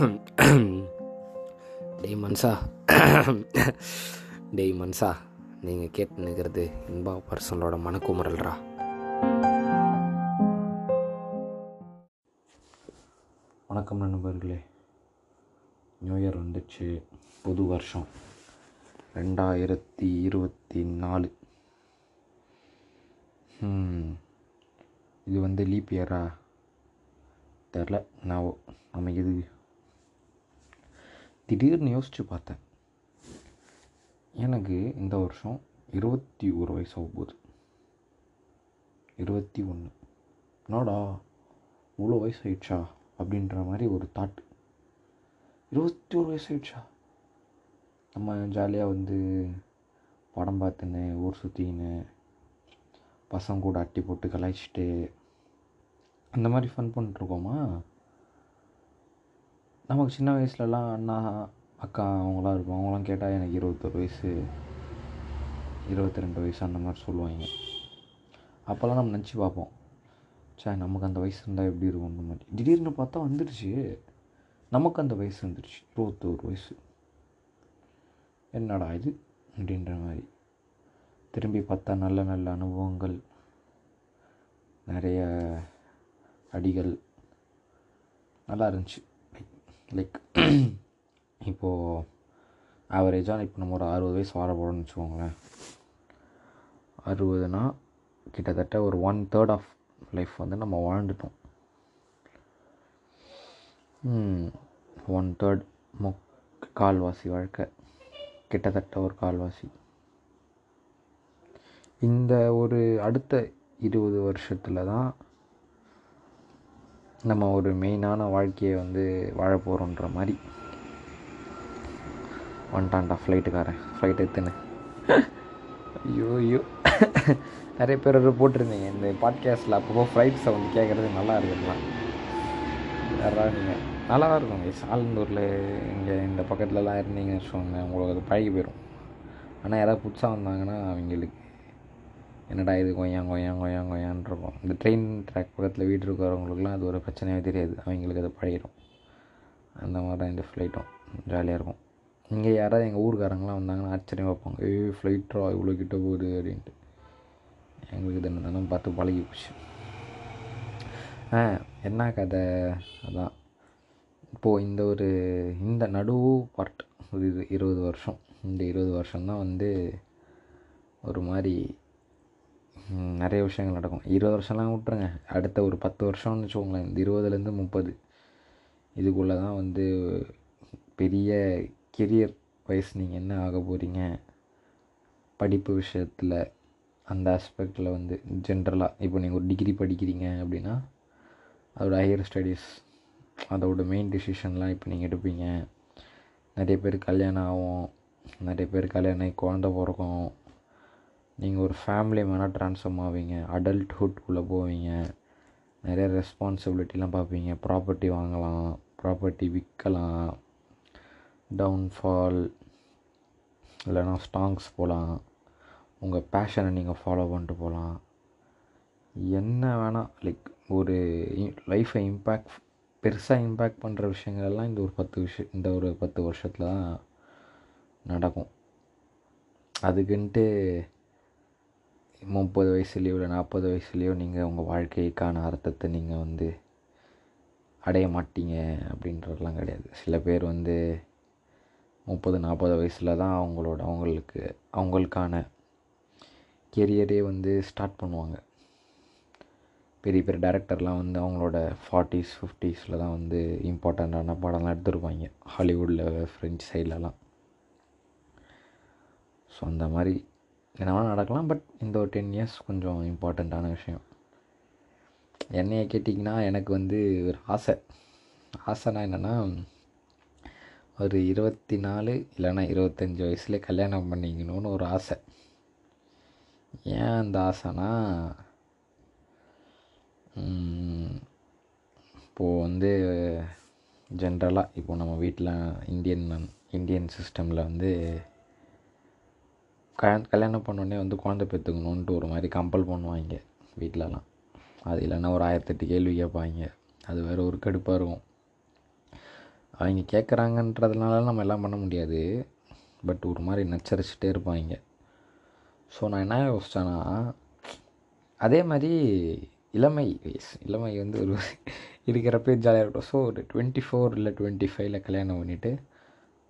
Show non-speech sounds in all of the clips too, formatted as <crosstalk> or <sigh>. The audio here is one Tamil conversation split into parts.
<coughs> டெய் மன்சா. <coughs> டெய் மன்சா நீங்கள் கேட்டு நிற்கிறது இன்பா பர்சனலோட மனக்குமுறல்ரா வணக்கம் நண்பர்களே. நியூ இயர் வந்துச்சு. புது வருஷம். ரெண்டாயிரத்தி இருபத்தி நாலு. இது வந்து லீப் இயரா? தெரில. நான் நம்ம இது திடீர்னு யோசித்து பார்த்தேன். எனக்கு இந்த வருஷம் இருபத்தி ஒரு வயசு ஆக போகுது. இருபத்தி ஒன்று நாடா இவ்வளோ வயசு ஆயிடுச்சா? அப்படின்ற மாதிரி ஒரு தாட் இருபத்தி ஒரு வயசு ஆயிடுச்சா? நம்ம ஜாலியாக வந்து படம் பார்த்துன்னு ஊர் சுற்றின்னு பசங்க கூட அட்டி போட்டு கலாய்ச்சிட்டு அந்த மாதிரி ஃபன் பண்ணிட்டுருக்கோமா நமக்கு சின்ன வயசுலலாம் அண்ணா அக்கா அவங்களாம் இருப்போம் அவங்களாம் கேட்டால் எனக்கு இருபத்தொரு வயசு இருபத்தி ரெண்டு வயசு அந்த மாதிரி சொல்லுவாங்க. அப்போல்லாம் நம்ம நினச்சி பார்ப்போம். சே நமக்கு அந்த வயசு இருந்தால் எப்படி இருக்கும்னு மாதிரி. திடீர்னு பார்த்தா வந்துடுச்சு நமக்கு அந்த வயசு வந்துடுச்சு இருபத்தோரு வயசு. என்னடா இது? அப்படின்ற மாதிரி. திரும்பி பார்த்தா நல்ல நல்ல அனுபவங்கள். நிறைய அடிகள். நல்லா இருந்துச்சு. லைக் இப்போது ஆவரேஜாக இப்போ நம்ம ஒரு அறுபது வயசு வாழ போகிறோம்னு வச்சுக்கோங்களேன். அறுபதுனா கிட்டத்தட்ட ஒரு ஒன் தேர்ட் ஆஃப் லைஃப் வந்து நம்ம வாழ்ந்துட்டோம். ஒன் தேர்ட் முக் கால்வாசி வாழ்க்கை. கிட்டத்தட்ட ஒரு கால்வாசி. இந்த ஒரு அடுத்த இருபது வருஷத்தில் தான் நம்ம ஒரு மெயினான வாழ்க்கையை வந்து வாழ போகிறோன்ற மாதிரி. வந்துட்டான்டா ஃப்ளைட்டுக்காரன் ஃப்ளைட் எடுத்துன்னு. ஐயோ ஐயோ. நிறைய பேர் போட்டிருந்தீங்க. இந்த பாட்காஸ்ட்டில் அப்பப்போ ஃப்ளைட் சவுண்ட் கேட்குறது நல்லா இருக்குங்களா யாராவது நீங்கள் நல்லா தான் இருக்கும் guys. ஆலந்தூரில் இங்கே இந்த பக்கத்துலலாம் இருந்தீங்கன்னு வச்சுக்கோங்க உங்களுக்கு அது பழகி போயிடும் ஆனால் யாராவது புதுசாக வந்தாங்கன்னா அவங்களுக்கு என்னடா இது கொய்யா கொய்யா கொய்யா கொய்யான்னு இருக்கும். இந்த ட்ரெயின் ட்ராக் பக்கத்தில் வீடு இருக்கிறவங்களுக்குலாம் அது ஒரு பிரச்சனையே தெரியாது. அவங்களுக்கு அது பழகிடும். அந்த மாதிரி தான் இந்த ஃப்ளைட்டும் ஜாலியாக இருக்கும். இங்கே யாராவது எங்கள் ஊருக்காரங்களாம் வந்தாங்கன்னா ஆச்சரியம் வைப்பாங்க ஏய் ஃப்ளைட்ரா இவ்வளோ கிட்ட போகுது அப்படின்ட்டு. எங்களுக்கு இது என்னன்னா பார்த்து பழகி போச்சு. ஆ என்ன கதை? அதான். இப்போது இந்த ஒரு இந்த நடுவு பார்ட் ஒரு இது இருபது வருஷம். இந்த இருபது வருஷம்தான் வந்து ஒரு மாதிரி நிறைய விஷயங்கள் நடக்கும். இருபது வருஷம்லாம் விட்ருங்க அடுத்த ஒரு பத்து வருஷம்னு வச்சுக்கோங்களேன் இந்த இருபதுலேருந்து முப்பது. இதுக்குள்ளே தான் வந்து பெரிய கெரியர் வைஸ் நீங்கள் என்ன ஆக போகிறீங்க படிப்பு விஷயத்தில் அந்த ஆஸ்பெக்டில் வந்து ஜென்ரலாக இப்போ நீங்கள் ஒரு டிகிரி படிக்கிறீங்க அப்படின்னா அதோட ஹையர் ஸ்டடீஸ் அதோட மெயின் டிசிஷன்லாம் இப்போ நீங்கள் எடுப்பீங்க. நிறைய பேர் கல்யாணம் ஆகும். நிறைய பேர் கல்யாணம் ஆகி குழந்த பிறக்கும். நீங்கள் ஒரு ஃபேமிலி மேனாக ட்ரான்ஸ்ஃபார்ம் ஆவீங்க. அடல்ட்ஹுட்குள்ளே போவீங்க. நிறைய ரெஸ்பான்சிபிலிட்டிலாம் பார்ப்பீங்க. ப்ராப்பர்ட்டி வாங்கலாம் ப்ராப்பர்ட்டி விற்கலாம் டவுன்ஃபால் இல்லைன்னா ஸ்டாங்ஸ் போகலாம் உங்கள் பேஷனை நீங்கள் ஃபாலோ பண்ணிட்டு போகலாம் என்ன வேணால் லைக் ஒரு லைஃப்பை இம்பேக்ட் பெருசாக இம்பேக்ட் பண்ணுற விஷயங்கள்லாம் இந்த ஒரு பத்து விஷயம் இந்த ஒரு பத்து வருஷத்தில் தான் நடக்கும். அதுக்குன்ட்டு முப்பது வயசுலேயோ இல்லை நாற்பது வயசுலேயோ நீங்கள் உங்கள் வாழ்க்கைக்கான அர்த்தத்தை நீங்கள் வந்து அடைய மாட்டீங்க அப்படின்றதெல்லாம் கிடையாது. சில பேர் வந்து முப்பது நாற்பது வயசில் தான் அவங்களோட அவங்களுக்கு அவங்களுக்கான கெரியரே வந்து ஸ்டார்ட் பண்ணுவாங்க. பெரிய பெரிய டேரக்டர்லாம் வந்து அவங்களோட ஃபார்ட்டிஸ் ஃபிஃப்டிஸில் தான் வந்து இம்பார்ட்டண்ட்டான படம்லாம் எடுத்துருப்பாங்க. ஹாலிவுட்டில் ஃப்ரெஞ்ச் சைட்லலாம் ஸோ அந்த மாதிரி என்ன வேணால் நடக்கலாம் பட் இந்த ஒரு டென் இயர்ஸ் கொஞ்சம் இம்பார்ட்டண்ட்டான விஷயம். என்னையை கேட்டிங்கன்னா எனக்கு வந்து ஒரு ஆசை. ஆசைனா என்னென்னா ஒரு இருபத்தி நாலு இல்லைன்னா இருபத்தஞ்சி வயசுலேயே கல்யாணம் பண்ணிக்கணும்னு ஒரு ஆசை. ஏன் அந்த ஆசைனா இப்போது வந்து ஜென்ரலாக இப்போது நம்ம வீட்டில் இந்தியன் இந்தியன் சிஸ்டமில் வந்து க கல்யாணம் பண்ணோடனே வந்து குழந்தை பெற்றுக்கணுன்ட்டு ஒரு மாதிரி கம்பல் பண்ணுவாங்க வீட்டிலலாம் அது இல்லைன்னா ஒரு ஆயிரத்தெட்டு கேள்வி கேட்பாங்க. அது வேறு ஒரு கடுப்பாக இருக்கும். அவங்க கேட்குறாங்கன்றதுனால நம்ம எல்லாம் பண்ண முடியாது. பட் ஒரு மாதிரி நச்சரிச்சுட்டே இருப்பாங்க. ஸோ நான் என்ன யோசித்தேன்னா அதே மாதிரி இளமை வயசு இளமை வந்து ஒரு இருக்கிறப்பே ஜாலியாக இருக்கட்டும். ஸோ ஒரு டுவெண்ட்டி ஃபோர் இல்லை டுவெண்ட்டி ஃபைவ்ல கல்யாணம் பண்ணிவிட்டு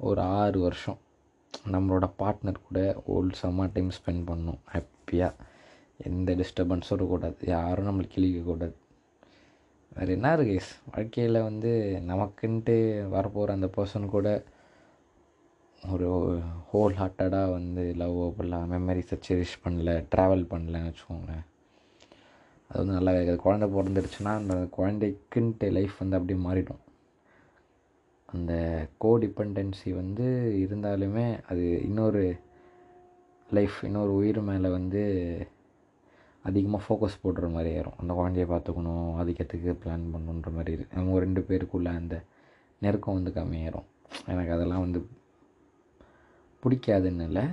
ஒரு ஆறு வருஷம். நம்மளோட பார்ட்னர் கூட ஹோல்சமாக டைம் ஸ்பெண்ட் பண்ணணும் ஹாப்பியாக எந்த டிஸ்டர்பன்ஸும் இருக்கக்கூடாது. யாரும் நம்மளுக்கு கிழிக்கக்கூடாது வேறு என்ன இருக்கு வாழ்க்கையில் வந்து நமக்குன்ட்டு வரப்போகிற அந்த பர்சன் கூட ஒரு ஹோல் ஹார்ட்டடாக வந்து லவ் பண்ணலாம் மெமரிஸை செரிஷ் பண்ணல ட்ராவல் பண்ணலன்னு வச்சுக்கோங்களேன். அது வந்து நல்லா இருக்காது. குழந்தை பிறந்துருச்சுன்னா அந்த குழந்தைக்குன்ட்டு லைஃப் வந்து அப்படியே மாறிடும். அந்த கோ டிபெண்டன்சி வந்து இருந்தாலுமே அது இன்னொரு லைஃப் இன்னொரு உயிர் மேலே வந்து அதிகமாக ஃபோக்கஸ் போடுற மாதிரி ஆயிரும். அந்த குழந்தைய பார்த்துக்கணும் அதுக்கத்துக்கு பிளான் பண்ணணுன்ற மாதிரி இருக்கு அவங்க ரெண்டு பேருக்குள்ள அந்த நெருக்கம் வந்து கம்மியாயிரும். எனக்கு அதெல்லாம் வந்து பிடிக்காதுன்னு இல்லை.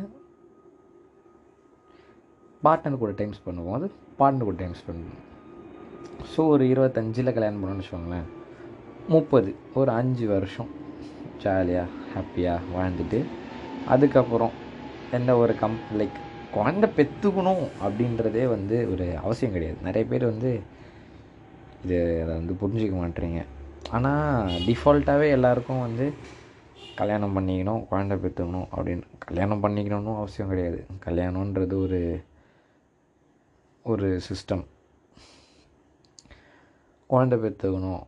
பார்ட்னர் கூட டைம் ஸ்பெண்ட் பண்ணும்போது பார்ட்னர் கூட டைம் ஸ்பெண்ட் ஸோ ஒரு இருபத்தஞ்சில் கல்யாணம் பண்ணணும்னு வச்சுக்கோங்களேன். முப்பது. ஒரு அஞ்சு வருஷம் ஜாலியாக ஹாப்பியாக வாழ்ந்துட்டு அதுக்கப்புறம் எந்த ஒரு கம் லைக் குழந்தை பெற்றுக்கணும் அப்படின்றதே வந்து ஒரு அவசியம் கிடையாது. நிறைய பேர் வந்து இது அதை வந்து புரிஞ்சிக்க மாட்டேறீங்க. ஆனால் டிஃபால்ட்டாகவே எல்லாருக்கும் வந்து கல்யாணம் பண்ணிக்கணும் குழந்தை பெற்றுக்கணும் அப்படின்னு கல்யாணம் பண்ணிக்கணும்னு அவசியம் கிடையாது. கல்யாணன்றது ஒரு ஒரு சிஸ்டம் குழந்தை பெற்றுக்கணும்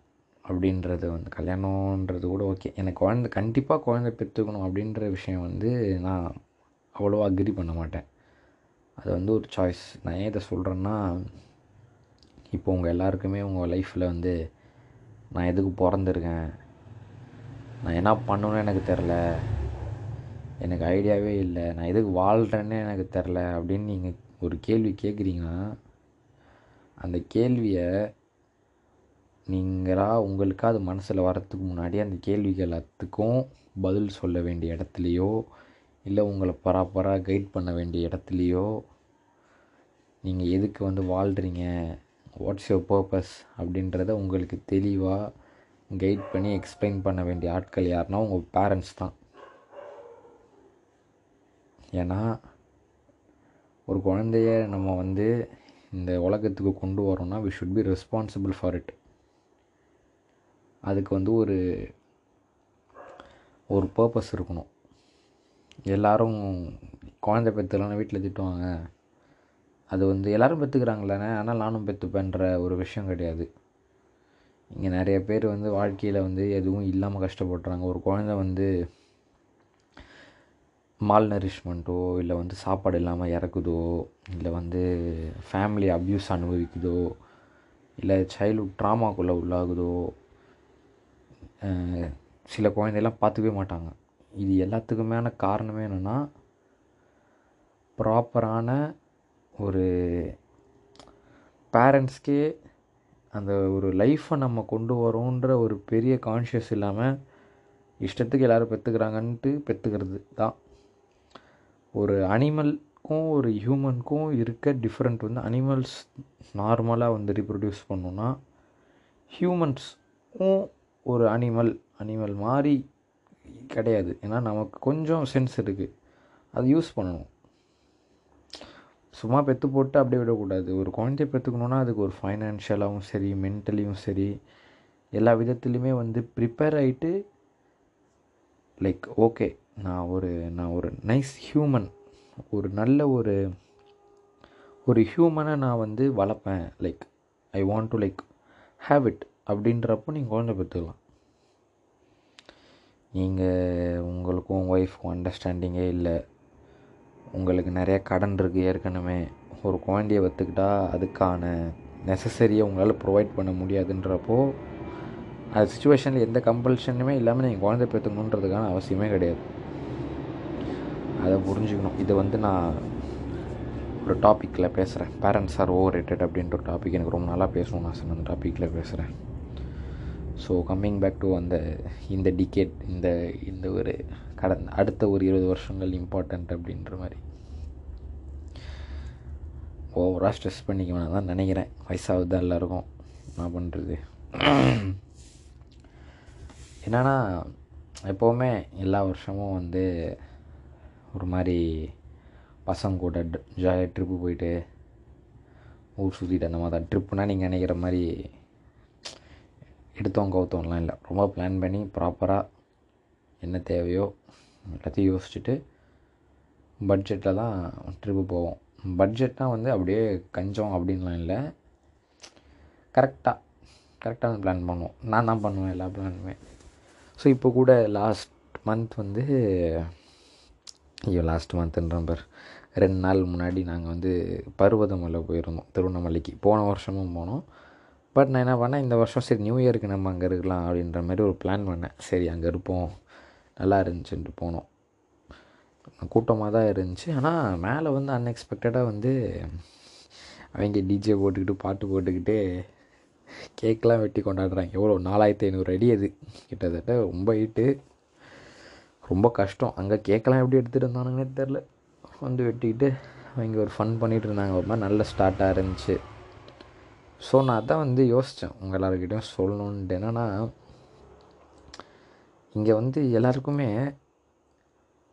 அப்படின்றது வந்து கல்யாணன்றது கூட ஓகே எனக்கு குழந்தை கண்டிப்பாக குழந்தை பெற்றுக்கணும் அப்படின்ற விஷயம் வந்து நான் அவ்வளோ அக்ரி பண்ண மாட்டேன். அது வந்து ஒரு சாய்ஸ் நான் ஏன் இதை சொல்கிறேன்னா இப்போ உங்கள் எல்லாருக்குமே உங்கள் லைஃப்பில் வந்து நான் எதுக்கு பிறந்திருக்கேன்? நான் என்ன பண்ணணும்னு எனக்கு தெரில எனக்கு ஐடியாவே இல்லை. நான் எதுக்கு வாழ்கிறேன்னு எனக்கு தெரில அப்படின்னு நீங்கள் ஒரு கேள்வி கேட்குறீங்கன்னா அந்த கேள்வியை நீங்களாக உங்களுக்காக அது மனசில் வரத்துக்கு முன்னாடி அந்த கேள்விகள் எல்லாத்துக்கும் பதில் சொல்ல வேண்டிய இடத்துலையோ இல்லை உங்களை பராப்பராக கைட் பண்ண வேண்டிய இடத்துலையோ நீங்கள் எதுக்கு வந்து வாழ்கிறீங்க வாட்ஸ் யுவர் பர்பஸ் அப்படின்றத உங்களுக்கு தெளிவாக கைட் பண்ணி எக்ஸ்பிளைன் பண்ண வேண்டிய ஆட்கள் யாருன்னா உங்கள் பேரண்ட்ஸ் தான். ஏன்னா ஒரு குழந்தைய நம்ம வந்து இந்த உலகத்துக்கு கொண்டு வரோம்னா we should be responsible for it அதுக்கு வந்து ஒரு ஒரு பர்பஸ் இருக்கணும். எல்லோரும் குழந்தை பெற்றுலாம் வீட்டில் திட்டுவாங்க. அது வந்து எல்லோரும் பெற்றுக்கிறாங்களானே ஆனால் நானும் பெற்றுப்பேன்ற ஒரு விஷயம் கிடையாது. இங்கே நிறைய பேர் வந்து வாழ்க்கையில் வந்து எதுவும் இல்லாமல் கஷ்டப்படுறாங்க. ஒரு குழந்த வந்து மால் நரிஷ்மெண்ட்டோ இல்லை வந்து சாப்பாடு இல்லாமல் இறக்குதோ இல்லை வந்து ஃபேமிலி அப்யூஸ் அனுபவிக்குதோ இல்லை சைல்ட்ஹுட் ட்ராமாக்குள்ளே உள்ளாகுதோ சில குழந்தையெல்லாம் பார்த்துக்கவே மாட்டாங்க. இது எல்லாத்துக்குமான காரணமே என்னென்னா ப்ராப்பரான ஒரு பேரண்ட்ஸ்க்கே அந்த ஒரு லைஃப்பை நம்ம கொண்டு வரோன்ற ஒரு பெரிய கான்ஷியஸ் இல்லாமல் இஷ்டத்துக்கு எல்லோரும் பெற்றுக்கிறாங்கன்ட்டு பெற்றுக்கிறது தான் ஒரு அனிமல்க்கும் ஒரு ஹியூமனுக்கும் இருக்க டிஃப்ரெண்ட் வந்து அனிமல்ஸ் நார்மலாக வந்து ரீப்ரொடியூஸ் பண்ணோன்னா ஹியூமன்ஸும் ஒரு அனிமல் அனிமல் மாதிரி கிடையாது. ஏன்னா நமக்கு கொஞ்சம் சென்ஸ் இருக்குது அது யூஸ் பண்ணணும். சும்மா பெற்று போட்டு அப்படியே விடக்கூடாது. ஒரு குழந்தைய பெற்றுக்கணுன்னா அதுக்கு ஒரு ஃபைனான்ஷியலாகவும் சரி மென்டலியும் சரி எல்லா விதத்துலேயுமே வந்து ப்ரிப்பேர் ஆகிட்டு லைக் ஓகே நான் ஒரு நான் ஒரு நைஸ் ஹியூமன் ஒரு நல்ல ஒரு ஒரு ஹியூமனை நான் வந்து வளர்ப்பேன். Like I want to like have it அப்படின்றப்போ நீங்கள் குழந்தை பெற்றுக்கலாம். நீங்கள் உங்களுக்கும் உங்கள் ஒய்ஃப்க்கும் அண்டர்ஸ்டாண்டிங்கே இல்லை. உங்களுக்கு நிறைய கடன் இருக்குது ஏற்கனவே. ஒரு குழந்தைய வத்துக்கிட்டா அதுக்கான நெசசரியை உங்களால் ப்ரொவைட் பண்ண முடியாதுன்றப்போ அது சுச்சுவேஷனில் எந்த கம்பல்ஷனுமே இல்லாமல் நீங்கள் குழந்தை பெற்றுக்கணுன்றதுக்கான அவசியமே கிடையாது. அதை புரிஞ்சுக்கணும். இதை வந்து நான் ஒரு டாப்பிக்கில் பேசுகிறேன் பேரண்ட்ஸ் ஆர் ஓவர் ரேட்டட் அப்படின்ற ஒரு டாபிக் எனக்கு ரொம்ப நாளாக பேசணும்னு நான் அந்த டாப்பிக்கில் பேசுகிறேன் ஸோ கம்மிங் பேக் டு அந்த இந்த டிக்கெட் இந்த இந்த ஒரு கடந்த அடுத்த ஒரு இருபது வருஷங்கள் இம்பார்ட்டண்ட் அப்படின்ற மாதிரி. ஓவராக ஸ்ட்ரெஸ் பண்ணிக்க வேணாம் தான் நினைக்கிறேன். வயசாகுது எல்லாருக்கும். என்ன பண்ணுறது என்னென்னா எப்போவுமே எல்லா வருஷமும் வந்து ஒரு மாதிரி பசங்க கூட ஜாலியாக ட்ரிப்பு போயிட்டு ஊர் சுற்றிட்டு அந்த மாதிரி தான். ட்ரிப்புனால் நீங்கள் நினைக்கிற மாதிரி எடுத்தோம் கவுத்தோம்லாம் இல்லை. ரொம்ப பிளான் பண்ணி ப்ராப்பராக என்ன தேவையோ எல்லாத்தையும் யோசிச்சுட்டு பட்ஜெட்டில் தான் ட்ரிப்பு போவோம். பட்ஜெட்னால் வந்து அப்படியே கஞ்சம் அப்படின்லாம் இல்லை. கரெக்டாக கரெக்டாக பிளான் பண்ணுவோம். நான் தான் பண்ணுவேன் எல்லா பிளானுமே ஸோ இப்போ கூட லாஸ்ட் மந்த் வந்து ஐயோ லாஸ்ட் மந்த்ன்ற பேர். ரெண்டு நாள் முன்னாடி நாங்கள் வந்து பருவதமலை போயிருந்தோம் திருவண்ணாமலைக்கு. போன வருஷமும் போனோம். பட் நான் என்ன பண்ணேன் இந்த வருஷம் சரி நியூ இயருக்கு நம்ம அங்கே இருக்கலாம் அப்படின்ற மாதிரி ஒரு பிளான் பண்ணேன். சரி அங்கே இருப்போம். நல்லா இருந்துச்சுன்ட்டு போனோம். கூட்டமாக தான் இருந்துச்சு. ஆனால் மேலே வந்து அன்எக்ஸ்பெக்டடாக வந்து அவங்க டிஜே போட்டுக்கிட்டு பாட்டு போட்டுக்கிட்டு கேக்கெலாம் வெட்டி கொண்டாடுறாங்க. எவ்வளோ? நாலாயிரத்தி ஐநூறு அடி அது. கிட்டத்தட்ட ரொம்ப ஹீட்டு ரொம்ப கஷ்டம். அங்கே கேக்கெல்லாம் எப்படி எடுத்துகிட்டு இருந்தானுங்கன்னே தெரில வந்து வெட்டிக்கிட்டு அவங்க ஒரு ஃபன் பண்ணிகிட்டு இருந்தாங்க. ஒரு மாதிரி நல்ல ஸ்டார்ட்டாக இருந்துச்சு. ஸோ நான் அதான் வந்து யோசித்தேன் உங்கள் எல்லாருக்கிட்டையும் சொல்லணுன்ட்டு என்னென்னா இங்கே வந்து எல்லாருக்குமே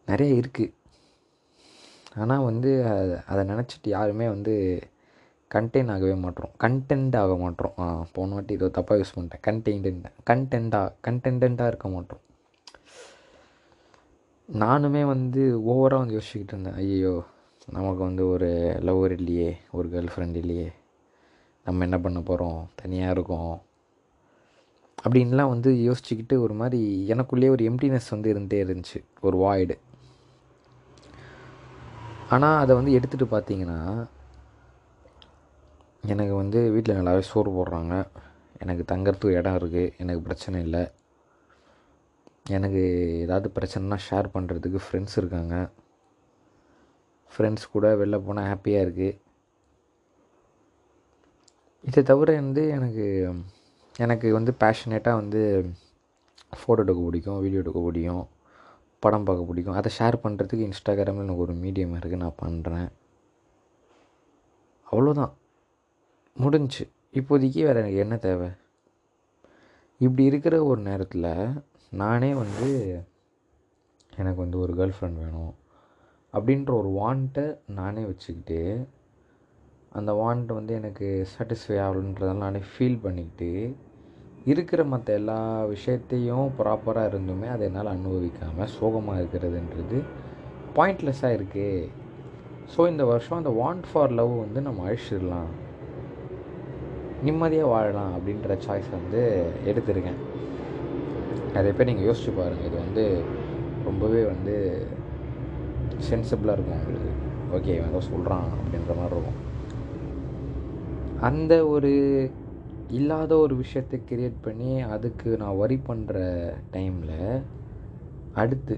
நிறைய இருக்குது ஆனால் வந்து அதை அதை நினச்சிட்டு யாருமே வந்து கண்டெயின் ஆகவே மாட்டோம் கண்டென்ட் ஆக மாட்டோம் ஆ போன வாட்டி இதோ தப்பாக யூஸ் பண்ணிட்டேன். கண்டென்ட் கண்டென்ட்டாக கண்டென்டென்ட்டாக இருக்க மாட்டோம் நானுமே வந்து ஓவராக வந்து யோசிச்சுக்கிட்டு இருந்தேன். ஐயோ நமக்கு வந்து ஒரு லவ்வர் இல்லையே ஒரு கேர்ள் ஃப்ரெண்ட் இல்லையே. நம்ம என்ன பண்ண போகிறோம் தனியாக இருக்கோம். அப்படின்லாம் வந்து யோசிச்சுக்கிட்டு ஒரு மாதிரி எனக்குள்ளேயே ஒரு எம்டினஸ் வந்து இருந்துகிட்டே இருந்துச்சு. ஒரு வாய்டு ஆனால் அதை வந்து எடுத்துகிட்டு பார்த்தீங்கன்னா எனக்கு வந்து வீட்டில் நல்லாவே சோறு போடுறாங்க. எனக்கு தங்கிறதுக்கு இடம் இருக்குது எனக்கு பிரச்சனை இல்லை. எனக்கு ஏதாவது பிரச்சனைனா ஷேர் பண்ணுறதுக்கு ஃப்ரெண்ட்ஸ் இருக்காங்க. ஃப்ரெண்ட்ஸ் கூட வெளில போனால் ஹாப்பியாக இருக்குது இதை தவிர வந்து எனக்கு எனக்கு வந்து பேஷனேட்டாக வந்து ஃபோட்டோ எடுக்க பிடிக்கும் வீடியோ எடுக்க பிடிக்கும் படம் பார்க்க பிடிக்கும். அதை ஷேர் பண்ணுறதுக்கு இன்ஸ்டாகிராமில் எனக்கு ஒரு மீடியம் இருக்குது நான் பண்ணுறேன் அவ்வளோதான் முடிஞ்சு. இப்போதைக்கு வேறு எனக்கு என்ன தேவை? இப்படி இருக்கிற ஒரு நேரத்தில் நானே வந்து எனக்கு வந்து ஒரு கேர்ள் ஃப்ரெண்ட் வேணும். அப்படின்ற ஒரு வாண்ட்டை நானே வச்சுக்கிட்டு அந்த வாண்ட் வந்து எனக்கு சாட்டிஸ்ஃபை ஆகலன்றதெல்லாம் நானே ஃபீல் பண்ணிக்கிட்டு இருக்கிற மற்ற எல்லா விஷயத்தையும் ப்ராப்பராக இருந்துமே அதை என்னால் அனுபவிக்காமல் சோகமாக இருக்கிறதுன்றது பாயிண்ட்லெஸ்ஸாக இருக்குது ஸோ இந்த வருஷம் அந்த வாண்ட் ஃபார் லவ் வந்து நம்ம அழிச்சிடலாம். நிம்மதியாக வாழலாம் அப்படின்ற சாய்ஸ் வந்து எடுத்திருக்கேன். நிறைய பேர் நீங்கள் யோசிச்சு பாருங்கள் இது வந்து ரொம்பவே வந்து சென்சிபிளாக இருக்கும் உங்களுக்கு. ஓகே ஏதோ சொல்கிறான் அப்படின்ற மாதிரி இருக்கும். அந்த ஒரு இல்லாத ஒரு விஷயத்தை கிரியேட் பண்ணி அதுக்கு நான் வரி பண்ணுற டைமில் அடுத்து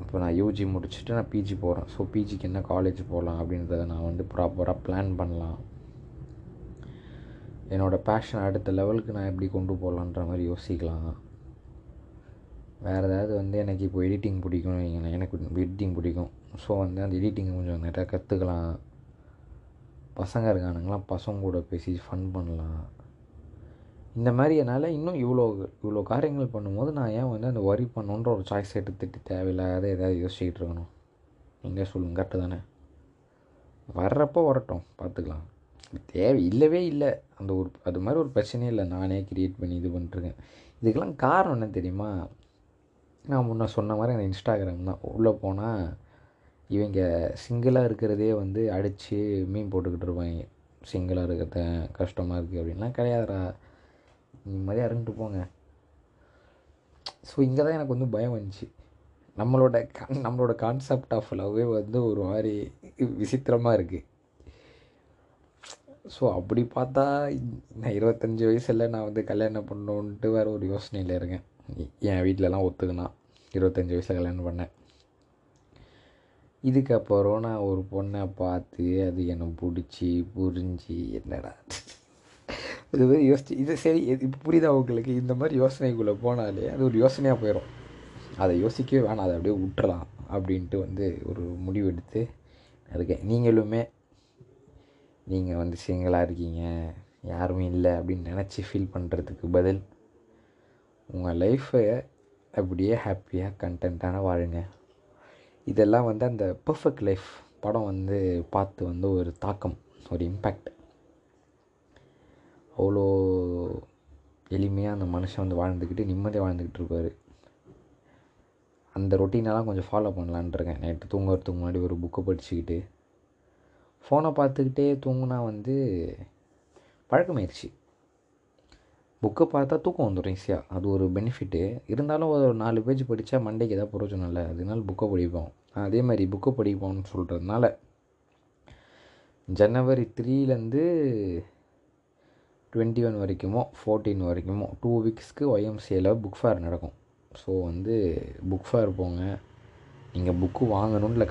இப்போ நான் யூஜி முடிச்சுட்டு நான் பிஜி போகிறேன் ஸோ பிஜிக்கு என்ன காலேஜ் போகலாம் அப்படின்றத நான் வந்து ப்ராப்பராக பிளான் பண்ணலாம். என்னோடய பேஷன் அடுத்த லெவலுக்கு நான் எப்படி கொண்டு போகலான்ற மாதிரி யோசிக்கலாம். வேறு ஏதாவது வந்து எனக்கு இப்போ எடிட்டிங் பிடிக்கும் எனக்கு எடிட்டிங் பிடிக்கும். ஸோ வந்து அந்த எடிட்டிங் கொஞ்சம் நிறையா கற்றுக்கலாம் பசங்க இருக்கானுங்களாம் பசங்க கூட பேசி ஃபன் பண்ணலாம். இந்த மாதிரி என்னால் இன்னும் இவ்வளோ இவ்வளோ காரியங்கள் பண்ணும்போது நான் ஏன் வந்து அந்த வரி பண்ணுன்ற ஒரு சாய்ஸ் எடுத்துட்டு தேவையில்லாத ஏதாவது யோசிச்சுக்கிட்டு இருக்கணும். நீங்கள் சொல்லுங்கள் கரெக்டு தானே? வர்றப்போ வரட்டும் பார்த்துக்கலாம். தேவை இல்லவே இல்லை. அந்த ஒரு அது மாதிரி ஒரு பிரச்சனையே இல்லை. நானே க்ரியேட் பண்ணி இது பண்ணிட்டுருக்கேன். இதுக்கெல்லாம் காரணம் என்ன தெரியுமா? நான் முன்ன சொன்ன மாதிரி அந்த இன்ஸ்டாகிராம் தான். உள்ளே போனால் இவங்க சிங்கிளாக இருக்கிறதே வந்து அடித்து மீன் போட்டுக்கிட்டு இருப்பாங்க. சிங்கிளாக இருக்கிறத கஷ்டமாக இருக்குது அப்படின்லாம் கிடையாதுடா. நிம்மதியாக இருந்துட்டு போங்க. ஸோ இங்கே தான் எனக்கு வந்து பயம் வந்துச்சு. நம்மளோட கண் நம்மளோட கான்செப்ட் ஆஃப் லவ்வே வந்து ஒரு மாதிரி விசித்திரமாக இருக்குது ஸோ அப்படி பார்த்தா நான் இருபத்தஞ்சி வயசில் நான் வந்து கல்யாணம் பண்ணணுன்ட்டு வேறு ஒரு யோசனையில் இருக்கேன். என் வீட்டிலலாம் ஒத்துக்கினா இருபத்தஞ்சி வயசில் கல்யாணம் பண்ணேன். இதுக்கப்புறம் நான் ஒரு பொண்ணை பார்த்து அது என்னை பிடிச்சி புரிஞ்சு என்னடா இது மாதிரி யோசிச்சு இது சரி இப்போ புரியுதா உங்களுக்கு? இந்த மாதிரி யோசனைக்குள்ளே போனாலே அது ஒரு யோசனையாக போயிடும் அதை யோசிக்கவே வேணாம் அதை அப்படியே விட்டுறலாம் அப்படின்ட்டு வந்து ஒரு முடிவு எடுத்து இருக்கேன். நீங்களுமே நீங்கள் வந்து சிங்கிளாக இருக்கீங்க யாருமே இல்லை அப்படின்னு நினச்சி ஃபீல் பண்ணுறதுக்கு பதில் உங்கள் லைஃப்பை அப்படியே ஹாப்பியாக கண்டென்ட்டான வாழுங்க. இதெல்லாம் வந்து அந்த பர்ஃபெக்ட் லைஃப் படம் வந்து பார்த்து வந்து ஒரு தாக்கம் ஒரு இம்பேக்ட் அவ்வளோ எளிமையாக அந்த மனுஷன் வந்து வாழ்ந்துக்கிட்டு நிம்மதியாக வாழ்ந்துக்கிட்டு இருப்பார். அந்த ரொட்டீனெல்லாம் கொஞ்சம் ஃபாலோ பண்ணலான்னு இருக்கேன். நைட்டு தூங்குறதுக்கு முன்னாடி ஒரு புக்கை படிச்சுக்கிட்டு ஃபோனை பார்த்துக்கிட்டே தூங்குனா வந்து பழக்கமாயிருச்சு. புக்கை பார்த்தா தூக்கம் வந்துடும் ஈஸியாக அது ஒரு பெனிஃபிட்டு இருந்தாலும் ஒரு நாலு பேஜ் படித்தா மண்டைக்கு எதாவது பிரயோஜனம் இல்லை. அதனால புக்கை படிப்போம். அதே மாதிரி புக்கை படிப்போம்னு சொல்கிறதுனால ஜனவரி த்ரீலேருந்து டுவெண்ட்டி ஒன் வரைக்குமோ ஃபோர்டீன் வரைக்குமோ டூ வீக்ஸ்க்கு ஒய்எம்சியில் புக் ஃபேர் நடக்கும். ஸோ வந்து புக் ஃபேர் போங்க. நீங்கள் புக்கு வாங்கணும்னு இல்லை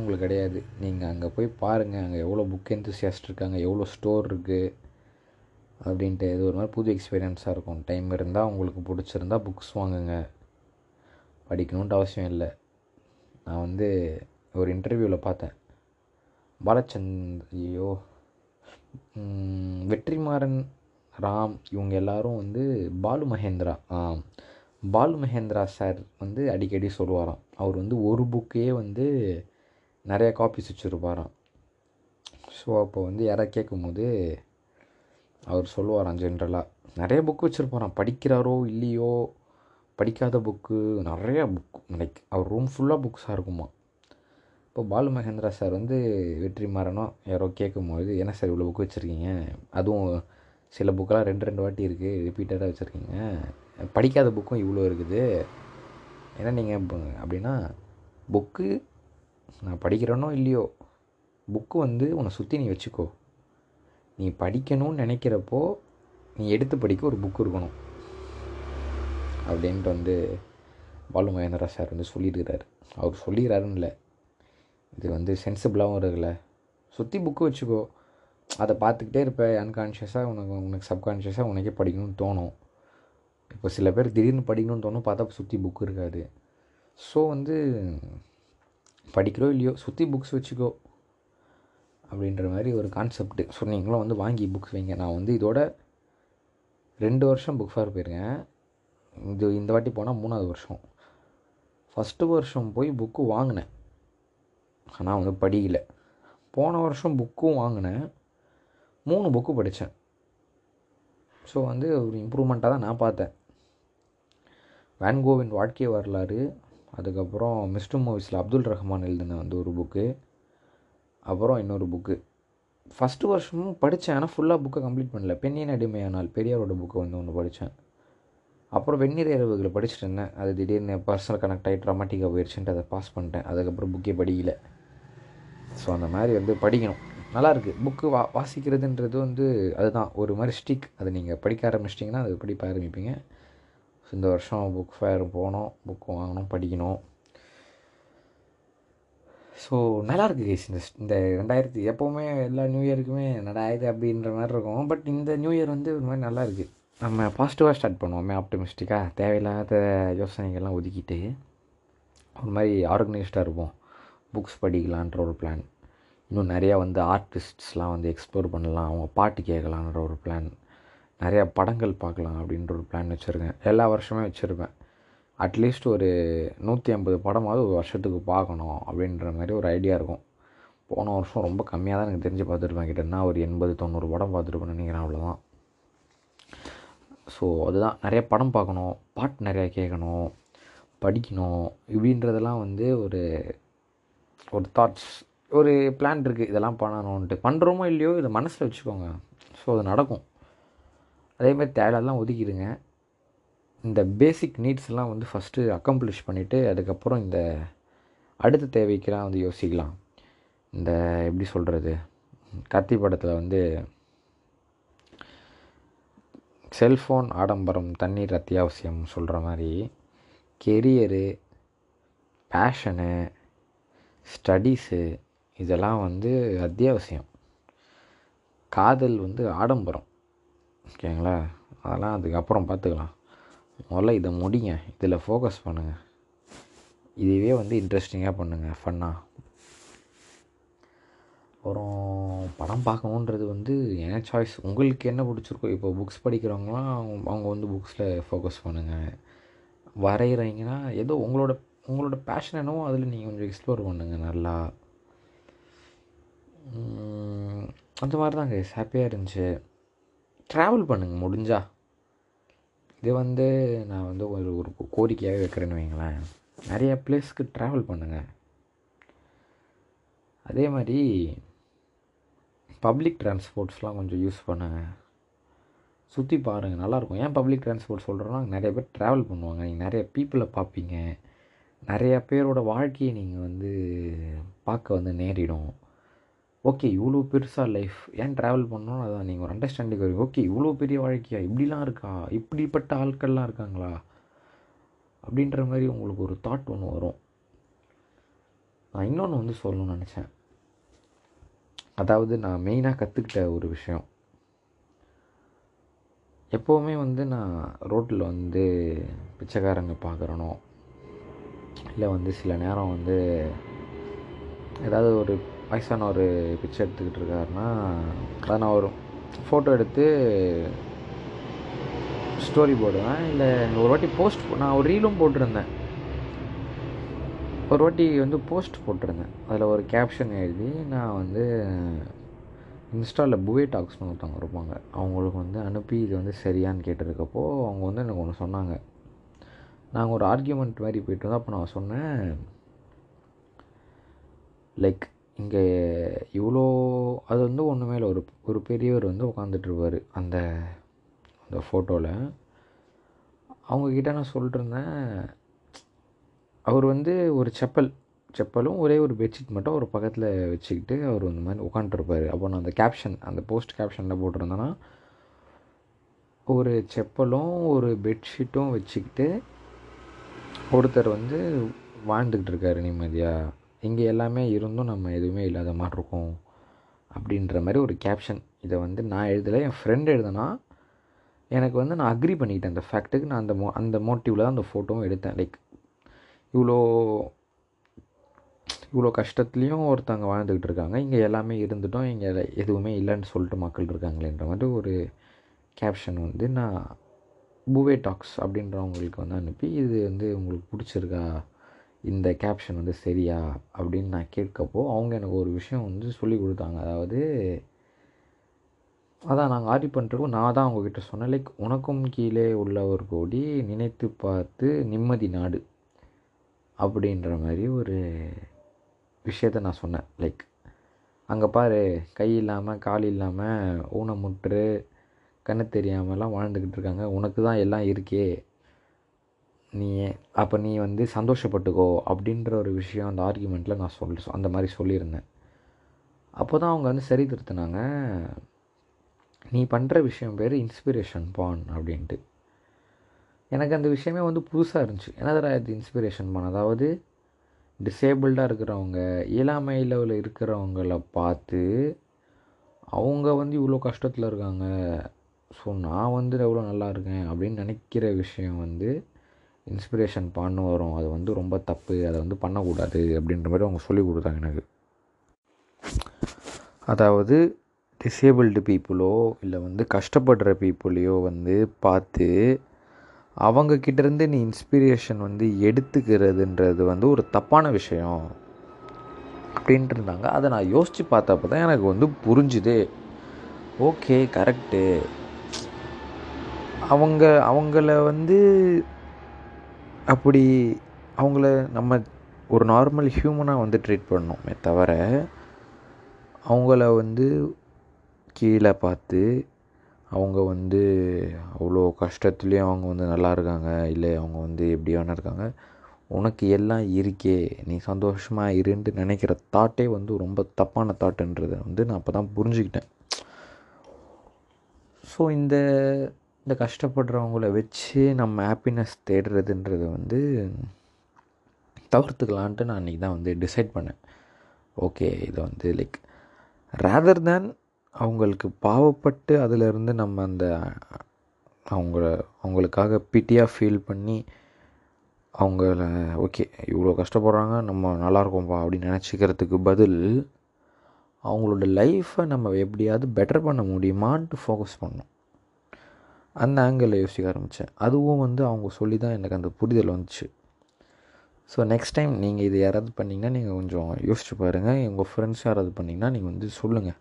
உங்களுக்கு கிடையாது. நீங்கள் அங்கே போய் பாருங்கள் அங்கே எவ்வளோ புக் எந்தூசியாஸ்ட் இருக்காங்க எவ்வளோ ஸ்டோர் இருக்குது அப்படின்ட்டு இது ஒரு மாதிரி புது எக்ஸ்பீரியன்ஸாக இருக்கும். டைம் இருந்தால் உங்களுக்கு பிடிச்சிருந்தா புக்ஸ் வாங்குங்க. படிக்கணுன்ட்டு அவசியம் இல்லை. நான் வந்து ஒரு இன்டர்வியூவில் பார்த்தேன். பாலச்சந்த் ஐயோ வெற்றிமாறன் ராம் இவங்க எல்லாரும் வந்து பாலு மகேந்திரா பாலு மகேந்திரா சார் வந்து அடிக்கடி சொல்லுவாராம். அவர் வந்து ஒரு புக்கே வந்து நிறைய காப்பீஸ் வச்சுருப்பாராம். ஸோ அப்போ வந்து யாராவது கேட்கும்போது அவர் சொல்லுவாராம் ஜென்ரலாக நிறைய புக்கு வச்சுருப்பாராம். படிக்கிறாரோ இல்லையோ படிக்காத புக்கு நிறையா புக் லைக் அவர் ரூம் ஃபுல்லாக புக்ஸாக இருக்குமா? இப்போ பாலு மகேந்திரா சார் வந்து வெற்றி மாறனோ யாரோ கேட்கும்போது என்ன சார் இவ்வளோ புக்கு வச்சுருக்கீங்க? அதுவும் சில புக்கெல்லாம் ரெண்டு ரெண்டு வாட்டி இருக்குது ரிப்பீட்டடாக வச்சுருக்கீங்க. படிக்காத புக்கும் இவ்வளோ இருக்குது. ஏன்னா நீங்கள் அப்படின்னா புக்கு நான் படிக்கிறேனோ இல்லையோ புக்கு வந்து உன்னை சுற்றி நீ வச்சுக்கோ. நீ படிக்கணும்னு நினைக்கிறப்போ நீ எடுத்து படிக்க ஒரு புக் இருக்கணும். அப்படின்ட்டு வந்து பாலு மகேந்திரா சார் வந்து சொல்லியிருக்கிறார். அவர் சொல்லிடுறாருன்னு இல்லை. இது வந்து சென்சிபிளாகவும் இருக்குல்ல சுற்றி புக்கு வச்சுக்கோ. அதை பார்த்துக்கிட்டே இருப்ப. அன்கான்ஷியஸாக உனக்கு உனக்கு சப்கான்ஷியஸாக உனக்கே படிக்கணும்னு தோணும். இப்போ சில பேர் திடீர்னு படிக்கணும்னு தோணும் பார்த்தா சுற்றி புக்கு இருக்காது. ஸோ வந்து படிக்கிறோ இல்லையோ சுற்றி புக்ஸ் வச்சுக்கோ. அப்படின்ற மாதிரி ஒரு கான்செப்ட்டு ஸோ நீங்களும் வந்து வாங்கி புக்ஸ் வைங்க. நான் வந்து இதோட ரெண்டு வருஷம் புக் ஃபேர் போயிருக்கேன். இது இந்த வாட்டி போனால் மூணாவது வருஷம். ஃபஸ்ட்டு வருஷம் போய் புக்கு வாங்கினேன். ஆனால் வந்து படிக்கல. போன வருஷம் புக்கும் வாங்கினேன். மூணு புக்கு படித்தேன் ஸோ வந்து ஒரு இம்ப்ரூவ்மெண்ட்டாக தான் நான் பார்த்தேன். வேன்கோவின் வாழ்க்கை வரலாறு அதுக்கப்புறம் மிஸ்டர் மூவிஸில் அப்துல் ரஹ்மான் எழுதின வந்து ஒரு புக்கு அப்புறம் இன்னொரு புக்கு ஃபஸ்ட்டு வருஷமும் படித்தேன் ஆனால் ஃபுல்லாக புக்கை கம்ப்ளீட் பண்ணல. பெண்ணின் அடிமையானால் பெரியாரோட புக்கை வந்து ஒன்று படித்தேன் அப்புறம் வெந்நீர் இரவுகளை படிச்சுட்டு இருந்தேன். அது திடீர்னு பர்சனல் கனெக்ட் ஆகி ட்ராமாட்டிக்காக போயிடுச்சுன்ட்டு அதை பாஸ் பண்ணிட்டேன். அதுக்கப்புறம் புக்கே படிக்கல. ஸோ அந்த மாதிரி வந்து படிக்கணும். நல்லாயிருக்கு புக்கு வா வாசிக்கிறதுன்றது வந்து அதுதான். ஒரு மாதிரி ஸ்டிக் அதை நீங்கள் படிக்க ஆரம்பிச்சிட்டிங்கன்னா அது படிப்ப ஆரம்பிப்பீங்க. ஸோ இந்த வருஷம் புக் ஃபேர் போகணும் புக் வாங்கணும் படிக்கணும். ஸோ நல்லாயிருக்கு கேஸ் இந்த இந்த ரெண்டாயிரத்தி எப்போவுமே எல்லா நியூ இயருக்குமே நடாயுது அப்படின்ற மாதிரி இருக்கும். பட் இந்த நியூ இயர் வந்து ஒரு மாதிரி நல்லா இருக்குது நம்ம பாசிட்டிவாக ஸ்டார்ட் பண்ணுவோமே. ஆப்டமிஸ்டிக்காக தேவையில்லாத யோசனைகள்லாம் ஒதுக்கிட்டு ஒரு மாதிரி ஆர்கனைஸ்டாக இருப்போம். புக்ஸ் படிக்கலான்ற ஒரு பிளான் இன்னும் நிறையா வந்து ஆர்டிஸ்ட்ஸ்லாம் வந்து எக்ஸ்ப்ளோர் பண்ணலாம். அவங்க பாட்டு கேட்கலான்ற ஒரு பிளான் நிறையா படங்கள் பார்க்கலாம் அப்படின்ற ஒரு பிளான் வச்சுருக்கேன். எல்லா வருஷமே வச்சுருப்பேன். அட்லீஸ்ட் ஒரு நூற்றி ஐம்பது படமாவது ஒரு வருஷத்துக்கு பார்க்கணும் அப்படின்ற மாதிரி ஒரு ஐடியா இருக்கும். போன வருஷம் ரொம்ப கம்மியாக தான் எனக்கு தெரிஞ்சு பார்த்துருப்பேன். கிட்டனா ஒரு எண்பது தொண்ணூறு படம் பார்த்துருப்பேன்னு நினைக்கிறேன் அவ்வளோதான் ஸோ அதுதான். நிறைய படம் பார்க்கணும் பாட்டு நிறையா கேட்கணும் படிக்கணும் இப்படின்றதெல்லாம் வந்து ஒரு ஒரு தாட்ஸ் ஒரு பிளான் இருக்குது இதெல்லாம் பண்ணணுன்ட்டு பண்ணுறோமோ இல்லையோ இதை மனசில் வச்சுக்கோங்க. ஸோ அது நடக்கும். அதேமாதிரி தேவையெல்லாம் ஒதுக்கிடுங்க. இந்த பேசிக் நீட்ஸ்லாம் வந்து ஃபஸ்ட்டு அக்கம்ப்ளிஷ் பண்ணிவிட்டு அதுக்கப்புறம் இந்த அடுத்த தேவைக்கெலாம் வந்து யோசிக்கலாம். இந்த எப்படி சொல்கிறது கத்தி படத்தில் வந்து செல்ஃபோன் ஆடம்பரம் தண்ணீர் அத்தியாவசியம் சொல்கிற மாதிரி கெரியரு பேஷனு ஸ்டடீஸு இதெல்லாம் வந்து அத்தியாவசியம். காதல் வந்து ஆடம்பரம். ஓகேங்களா? அதெல்லாம் அதுக்கப்புறம் பார்த்துக்கலாம். முதல்ல இதை முடிங்க. இதில் ஃபோக்கஸ் பண்ணுங்கள் இதுவே வந்து இன்ட்ரெஸ்டிங்காக பண்ணுங்கள் ஃபன்னாக அப்புறம் படம் பார்க்கணுன்றது வந்து என் சாய்ஸ் உங்களுக்கு என்ன பிடிச்சிருக்கோ இப்போ புக்ஸ் படிக்கிறவங்களாம் அவங்க வந்து புக்ஸில் ஃபோக்கஸ் பண்ணுங்கள் வரைகிறீங்கன்னா ஏதோ உங்களோட உங்களோட பேஷன் என்னவோ அதில் நீங்கள் கொஞ்சம் எக்ஸ்ப்ளோர் பண்ணுங்கள் நல்லா. அந்த மாதிரி தான் கைஸ் ஹாப்பியாக இருந்துச்சு. ட்ராவல் பண்ணுங்கள் முடிஞ்சா. இது வந்து நான் வந்து ஒரு ஒரு கோரிக்கையாகவே வைக்கிறேன்னு வைங்களேன் நிறைய பிளேஸ்க்கு ட்ராவல் பண்ணுங்கள் அதே மாதிரி பப்ளிக் டிரான்ஸ்போர்ட்ஸ்லாம் கொஞ்சம் யூஸ் பண்ணுங்கள் சுற்றி பாருங்கள் நல்லாயிருக்கும். ஏன் பப்ளிக் டிரான்ஸ்போர்ட் சொல்கிறோன்னா நிறைய பேர் ட்ராவல் பண்ணுவாங்க. நீங்கள் நிறைய பீப்புளை பார்ப்பீங்க. நிறைய பேரோட வாழ்க்கையை நீங்கள் வந்து பார்க்க வந்து நேரிடும். ஓகே இவ்வளோ பெருசாக லைஃப் ஏன் ட்ராவல் பண்ணணும்? அதான் நீங்கள் ஒரு அண்டர்ஸ்டாண்டிங் வரும் ஓகே இவ்வளோ பெரிய வாழ்க்கையா? இப்படிலாம் இருக்கா? இப்படிப்பட்ட ஆட்கள்லாம் இருக்காங்களா? அப்படின்ற மாதிரி உங்களுக்கு ஒரு தாட் ஒன்று வரும். நான் இன்னொன்று வந்து சொல்லணும்னு நினச்சேன். அதாவது நான் மெயினாக கற்றுக்கிட்ட ஒரு விஷயம். எப்போவுமே வந்து நான் ரோட்டில் வந்து பிச்சைக்காரங்க பார்க்குறனோ இல்லை வந்து சில நேரம் வந்து ஏதாவது ஒரு வயசான ஒரு பிக்சர் எடுத்துக்கிட்டு இருக்காருன்னா அதை நான் ஒரு ஃபோட்டோ எடுத்து ஸ்டோரி போடுவேன். இல்லை ஒரு வாட்டி போஸ்ட் நான் ஒரு ரீலும் போட்டிருந்தேன். ஒரு வாட்டி வந்து போஸ்ட் போட்டிருந்தேன். அதில் ஒரு கேப்ஷன் எழுதி நான் வந்து இன்ஸ்டாவில் புவே டாக்ஸ்னு ஒருத்தவங்க இருப்பாங்க. அவங்களுக்கு வந்து அனுப்பி இது வந்து சரியான்னு கேட்டிருக்கப்போ அவங்க வந்து எனக்கு ஒன்று சொன்னாங்க. நாங்கள் ஒரு ஆர்கியூமெண்ட் மாதிரி போயிட்டு வந்தோம் அப்போ நான் சொன்னேன் லைக் இங்கே இவ்வளோ அது வந்து ஒன்றுமே இல்லை ஒரு ஒரு பெரியவர் வந்து உட்காந்துட்ருப்பார் அந்த அந்த ஃபோட்டோவில் அவங்கக்கிட்ட நான் சொல்லிட்டுருந்தேன் அவர் வந்து ஒரு செப்பல் செப்பலும் ஒரே ஒரு பெட்ஷீட் மட்டும் ஒரு பக்கத்தில் வச்சுக்கிட்டு அவர் இந்த மாதிரி உட்காந்துருப்பார் அப்போ நான் அந்த கேப்ஷன் அந்த போஸ்ட் கேப்ஷனில் போட்டிருந்தேன்னா ஒரு செப்பலும் ஒரு பெட்ஷீட்டும் வச்சுக்கிட்டு ஒருத்தர் வந்து வாழ்ந்துக்கிட்டு இருக்காரு நிம்மதியாக இங்கே எல்லாமே இருந்தும் நம்ம எதுவுமே இல்லாத மாதிரி இருக்கும் அப்படின்ற மாதிரி ஒரு கேப்ஷன் இதை வந்து நான் எழுதலை என் ஃப்ரெண்ட் எழுதுனா எனக்கு வந்து நான் அக்ரி பண்ணிக்கிட்டேன். அந்த ஃபேக்ட்டுக்கு நான் அந்த மோ அந்த மோட்டிவில் தான் அந்த ஃபோட்டோவும் எடுத்தேன். லைக் இவ்வளோ இவ்வளோ கஷ்டத்துலேயும் ஒருத்தவங்க வாழ்ந்துக்கிட்டு இருக்காங்க. இங்கே எல்லாமே இருந்துட்டோம். இங்கே எதுவுமே இல்லைன்னு சொல்லிட்டு மக்கள் இருக்காங்களேன்ற மாதிரி ஒரு கேப்ஷன் வந்து நான் பூவே டாக்ஸ் அப்படின்றவங்களுக்கு வந்து அனுப்பி இது வந்து உங்களுக்கு பிடிச்சிருக்கா இந்த கேப்ஷன் வந்து சரியா அப்படின்னு நான் கேட்கப்போ அவங்க எனக்கு ஒரு விஷயம் வந்து சொல்லி கொடுத்தாங்க. அதாவது அதான் நாங்கள் ஆர்டி பண்ணிட்டுருக்கோம். நான் தான் அவங்கக்கிட்ட சொன்னேன். லைக் உனக்கும் கீழே உள்ள ஒரு கோடி நினைத்து பார்த்து நிம்மதி நாடு அப்படின்ற மாதிரி ஒரு விஷயத்த நான் சொன்னேன். லைக் அங்கே பாரு கை இல்லாமல் கால் இல்லாமல் ஊனமுற்று கண்ணு தெரியாமலாம் வாழ்ந்துக்கிட்டு இருக்காங்க. உனக்கு தான் எல்லாம் இருக்கே. நீ அப்போ நீ வந்து சந்தோஷப்பட்டுக்கோ அப்படின்ற ஒரு விஷயம் அந்த ஆர்கியூமெண்ட்டில் நான் சொல் அந்த மாதிரி சொல்லியிருந்தேன். அப்போ தான் அவங்க வந்து சரி திருத்தினாங்க. நீ பண்ணுற விஷயம் பேர் இன்ஸ்பிரேஷன் பான் அப்படின்ட்டு. எனக்கு அந்த விஷயமே வந்து புதுசாக இருந்துச்சு. என்னதுடா இது இன்ஸ்பிரேஷன் பான் அதாவது டிசேபிள்டாக இருக்கிறவங்க இயலாமையில் இருக்கிறவங்கள பார்த்து அவங்க வந்து இவ்வளோ கஷ்டத்தில் இருக்காங்க. ஸோ நான் வந்து எவ்வளோ நல்லா இருக்கேன் அப்படின்னு நினைக்கிற விஷயம் வந்து இன்ஸ்பிரேஷன் பண்ண வரும். அது வந்து ரொம்ப தப்பு. அதை வந்து பண்ணக்கூடாது அப்படின்ற மாதிரி அவங்க சொல்லி கொடுத்தாங்க எனக்கு. அதாவது டிசேபிள்டு பீப்புளோ இல்லை வந்து கஷ்டப்படுற பீப்புளையோ வந்து பார்த்து அவங்க கிட்டேருந்து நீ இன்ஸ்பிரேஷன் வந்து எடுத்துக்கிறதுன்றது வந்து ஒரு தப்பான விஷயம் அப்படின்ட்டு இருந்தாங்க. அதை நான் யோசித்து பார்த்தப்ப தான் எனக்கு வந்து புரிஞ்சுது. ஓகே கரெக்டு அவங்க அவங்கள வந்து அப்படி அவங்கள நம்ம ஒரு நார்மல் ஹியூமனாக வந்து ட்ரீட் பண்ணோமே தவிர அவங்கள வந்து கீழே பார்த்து அவங்க வந்து அவ்வளோ கஷ்டத்துலேயும் அவங்க வந்து நல்லா இருக்காங்க இல்லை அவங்க வந்து எப்படி வேணா இருக்காங்க உனக்கு எல்லாம் இருக்கே நீ சந்தோஷமாக இருன்ட்டு நினைக்கிற தாட்டே வந்து ரொம்ப தப்பான தாட்டுன்றதை வந்து நான் அப்போ தான் புரிஞ்சுக்கிட்டேன். ஸோ இந்த இந்த கஷ்டப்படுறவங்கள வச்சு நம்ம ஹாப்பினஸ் தேடுறதுன்றது வந்து தவிர்த்துக்கலான்ட்டு நான் அன்றைக்கி தான் வந்து டிசைட் பண்ணேன். ஓகே இதை வந்து லைக் ரேதர் தேன் அவங்களுக்கு பாவப்பட்டு அதிலிருந்து நம்ம அந்த அவங்கள அவங்களுக்காக பிட்டியாக ஃபீல் பண்ணி அவங்கள ஓகே இவ்வளோ கஷ்டப்படுறாங்க நம்ம நல்லாயிருக்கோம்ப்பா அப்படின்னு நினச்சிக்கிறதுக்கு பதில் அவங்களோட லைஃப்பை நம்ம எப்படியாவது பெட்டர் பண்ண முடியுமான்ட்டு ஃபோக்கஸ் பண்ணோம். அந்த ஆங்கிளில் யோசிக்க ஆரம்பித்தேன் அதுவும் வந்து அவங்க சொல்லி தான் எனக்கு அந்த புரிதல் வந்துச்சு. ஸோ நெக்ஸ்ட் டைம் நீங்கள் இது யாராவது பண்ணிங்கன்னா நீங்கள் கொஞ்சம் யோசிச்சு பாருங்கள் உங்கள் ஃப்ரெண்ட்ஸ் யாராவது பண்ணிங்கன்னா நீங்கள் வந்து சொல்லுங்கள்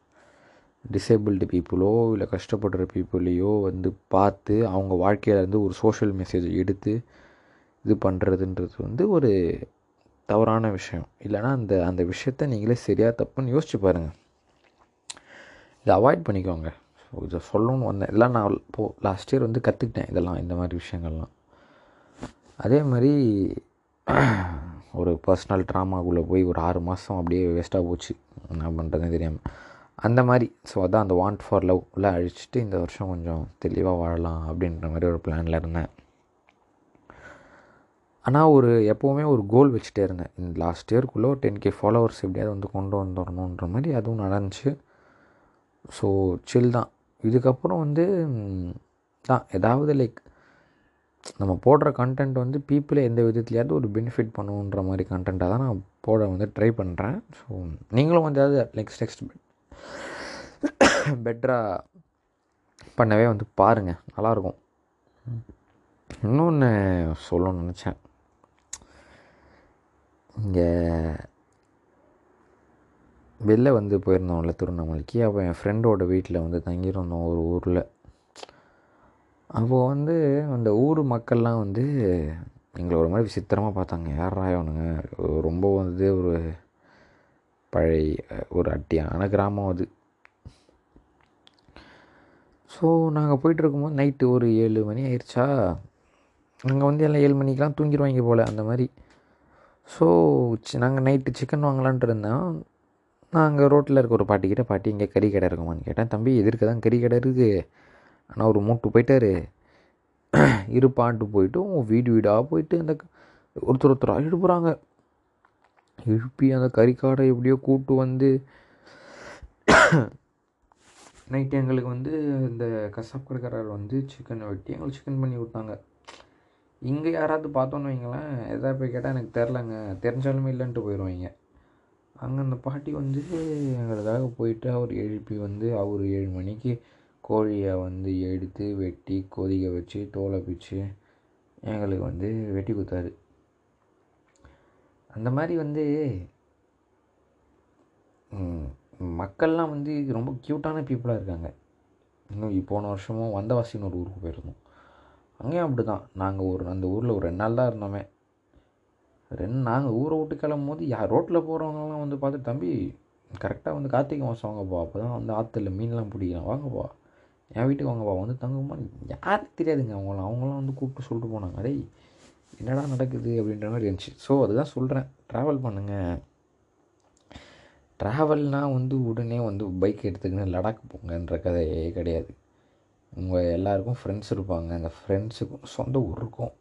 டிசேபிள்டு பீப்புளோ இல்லை கஷ்டப்படுற பீப்புளையோ வந்து பார்த்து அவங்க வாழ்க்கையிலேருந்து ஒரு சோஷியல் மெசேஜ் எடுத்து இது பண்ணுறதுன்றது வந்து ஒரு தவறான விஷயம். இல்லைனா அந்த அந்த விஷயத்த நீங்களே சரியாக தப்புன்னு யோசிச்சு பாருங்கள் இதை அவாய்ட் பண்ணிக்கோங்க. இதை சொல்லணும்னு வந்தேன். இதெல்லாம் நான் இப்போது லாஸ்ட் இயர் வந்து கற்றுக்கிட்டேன் இதெல்லாம் இந்த மாதிரி விஷயங்கள்லாம். அதே மாதிரி <clears throat> ஒரு பர்சனல் ட்ராமாக்குள்ளே போய் ஒரு ஆறு மாதம் அப்படியே வேஸ்ட்டாக போச்சு. என்ன பண்ணுறதுன்னு தெரியாமல் அந்த மாதிரி ஸோ அதான் அந்த வாண்ட் ஃபார் லவ் எல்லாம் அழிச்சிட்டு இந்த வருஷம் கொஞ்சம் தெளிவாக வாழலாம் அப்படின்ற மாதிரி ஒரு பிளானில் இருந்தேன். ஆனால் ஒரு எப்போவுமே ஒரு கோல் வச்சுட்டே இருந்தேன். இந்த லாஸ்ட் இயர்க்குள்ளே ஒரு டென் கே ஃபாலோவர்ஸ் எப்படியாவது வந்து கொண்டு வந்துடணுன்ற மாதிரி அதுவும் நடந்துச்சு. ஸோ சில் தான். இதுக்கப்புறம் வந்து தான் ஏதாவது லைக் நம்ம போடுற கண்டென்ட் வந்து பீப்புளை எந்த விதத்துலையாவது ஒரு பெனிஃபிட் பண்ணுன்ற மாதிரி கண்டென்ட்டாக தான் நான் போட வந்து ட்ரை பண்ணுறேன் ஸோ நீங்களும் வந்து ஏதாவது லைக் நெக்ஸ்ட் பெட்டராக பண்ணவே வந்து பாருங்கள் நல்லாயிருக்கும். இன்னொன்று சொல்லணும்னு நினச்சேன். இங்கே வெளில வந்து போயிருந்தோம்ல திருவண்ணாமலைக்கு அப்போ என் ஃப்ரெண்டோட வீட்டில் வந்து தங்கியிருந்தோம் ஒரு ஊரில். அப்போது வந்து அந்த ஊர் மக்கள்லாம் வந்து எங்களை ஒரு மாதிரி விசித்திரமாக பார்த்தாங்க. யாரா அவனுங்க ரொம்ப வந்து ஒரு பழைய ஒரு அட்டியான கிராமம் அது. ஸோ நாங்கள் போயிட்டு இருக்கும்போது நைட்டு ஒரு ஏழு மணி ஆயிடுச்சா அங்கே வந்து எல்லாம் ஏழு மணிக்கெலாம் தூங்கிடுவாங்க போல் அந்த மாதிரி. ஸோ நாங்கள் நைட்டு சிக்கன் வாங்கலான்ட்டு இருந்தோம். நான் அங்கே ரோட்டில் இருக்க ஒரு பாட்டிக்கிட்ட பாட்டி இங்கே கறி கடை இருக்குமான்னு கேட்டேன். தம்பி எதிர்க்க தான் கறி கடை இருக்குது ஆனால் ஒரு மூட்டு போயிட்டாரு. <clears throat> இருப்பான்ட்டு போயிட்டு வீடு வீடாக போயிட்டு அந்த ஒருத்தர் ஒருத்தராக எழுப்புறாங்க. எழுப்பி அந்த கறிக்காடை எப்படியோ கூட்டு வந்து <clears throat> நைட்டு எங்களுக்கு வந்து இந்த கசாப் கடைக்காரர் வந்து சிக்கன் வெட்டி எங்களுக்கு சிக்கன் பண்ணி விட்டாங்க இங்கே யாராவது பார்த்தோன்னு வைங்களேன். எதாவது போய் கேட்டால் எனக்கு தெரிலங்க. தெரிஞ்சாலுமே இல்லைன்ட்டு போயிடுவாங்க அங்கே அந்த பாட்டி வந்து எங்களுக்காக போயிட்டு அவர் எழுப்பி வந்து அவர் ஏழு மணிக்கு கோழியை வந்து எடுத்து வெட்டி கொதிக்க வச்சு தோலை பிச்சு எங்களுக்கு வந்து வெட்டி கொடுத்தாரு. அந்த மாதிரி வந்து மக்கள்லாம் வந்து ரொம்ப க்யூட்டான பீப்புளாக இருக்காங்க. இன்னும் போன வருஷமும் வந்தவாசின்னு ஒரு ஊருக்கு போயிருந்தோம். அங்கேயும் அப்படி தான் நாங்கள் ஒரு அந்த ஊரில் ஒரு ரெண்டு நாள் தான் இருந்தோமே. ரெண்டு நாங்கள் ஊரை விட்டு கிளம்பும் போது யார் ரோட்டில் போகிறவங்கலாம் வந்து பார்த்து தம்பி கரெக்டாக வந்து கார்த்திகை மாதம் வாங்கப்பா அப்போ தான் வந்து ஆற்றுல மீன்லாம் பிடிக்கலாம். வாங்கப்பா என் வீட்டுக்கு வாங்கப்பா வந்து தங்குமா? யாருக்கு தெரியாதுங்க. அவங்களாம் அவங்களாம் வந்து கூப்பிட்டு சொல்லிட்டு போனாங்க. அதே என்னடா நடக்குது? அப்படின்ற மாதிரி இருந்துச்சு. ஸோ அதுதான் சொல்கிறேன் ட்ராவல் பண்ணுங்கள் ட்ராவல்னால் வந்து உடனே வந்து பைக் எடுத்துக்கின்னு லடாக் போங்கன்ற கதையே கிடையாது. உங்கள் எல்லாருக்கும் ஃப்ரெண்ட்ஸ் இருப்பாங்க. அந்த ஃப்ரெண்ட்ஸுக்கும் சொந்த ஊர் இருக்கும்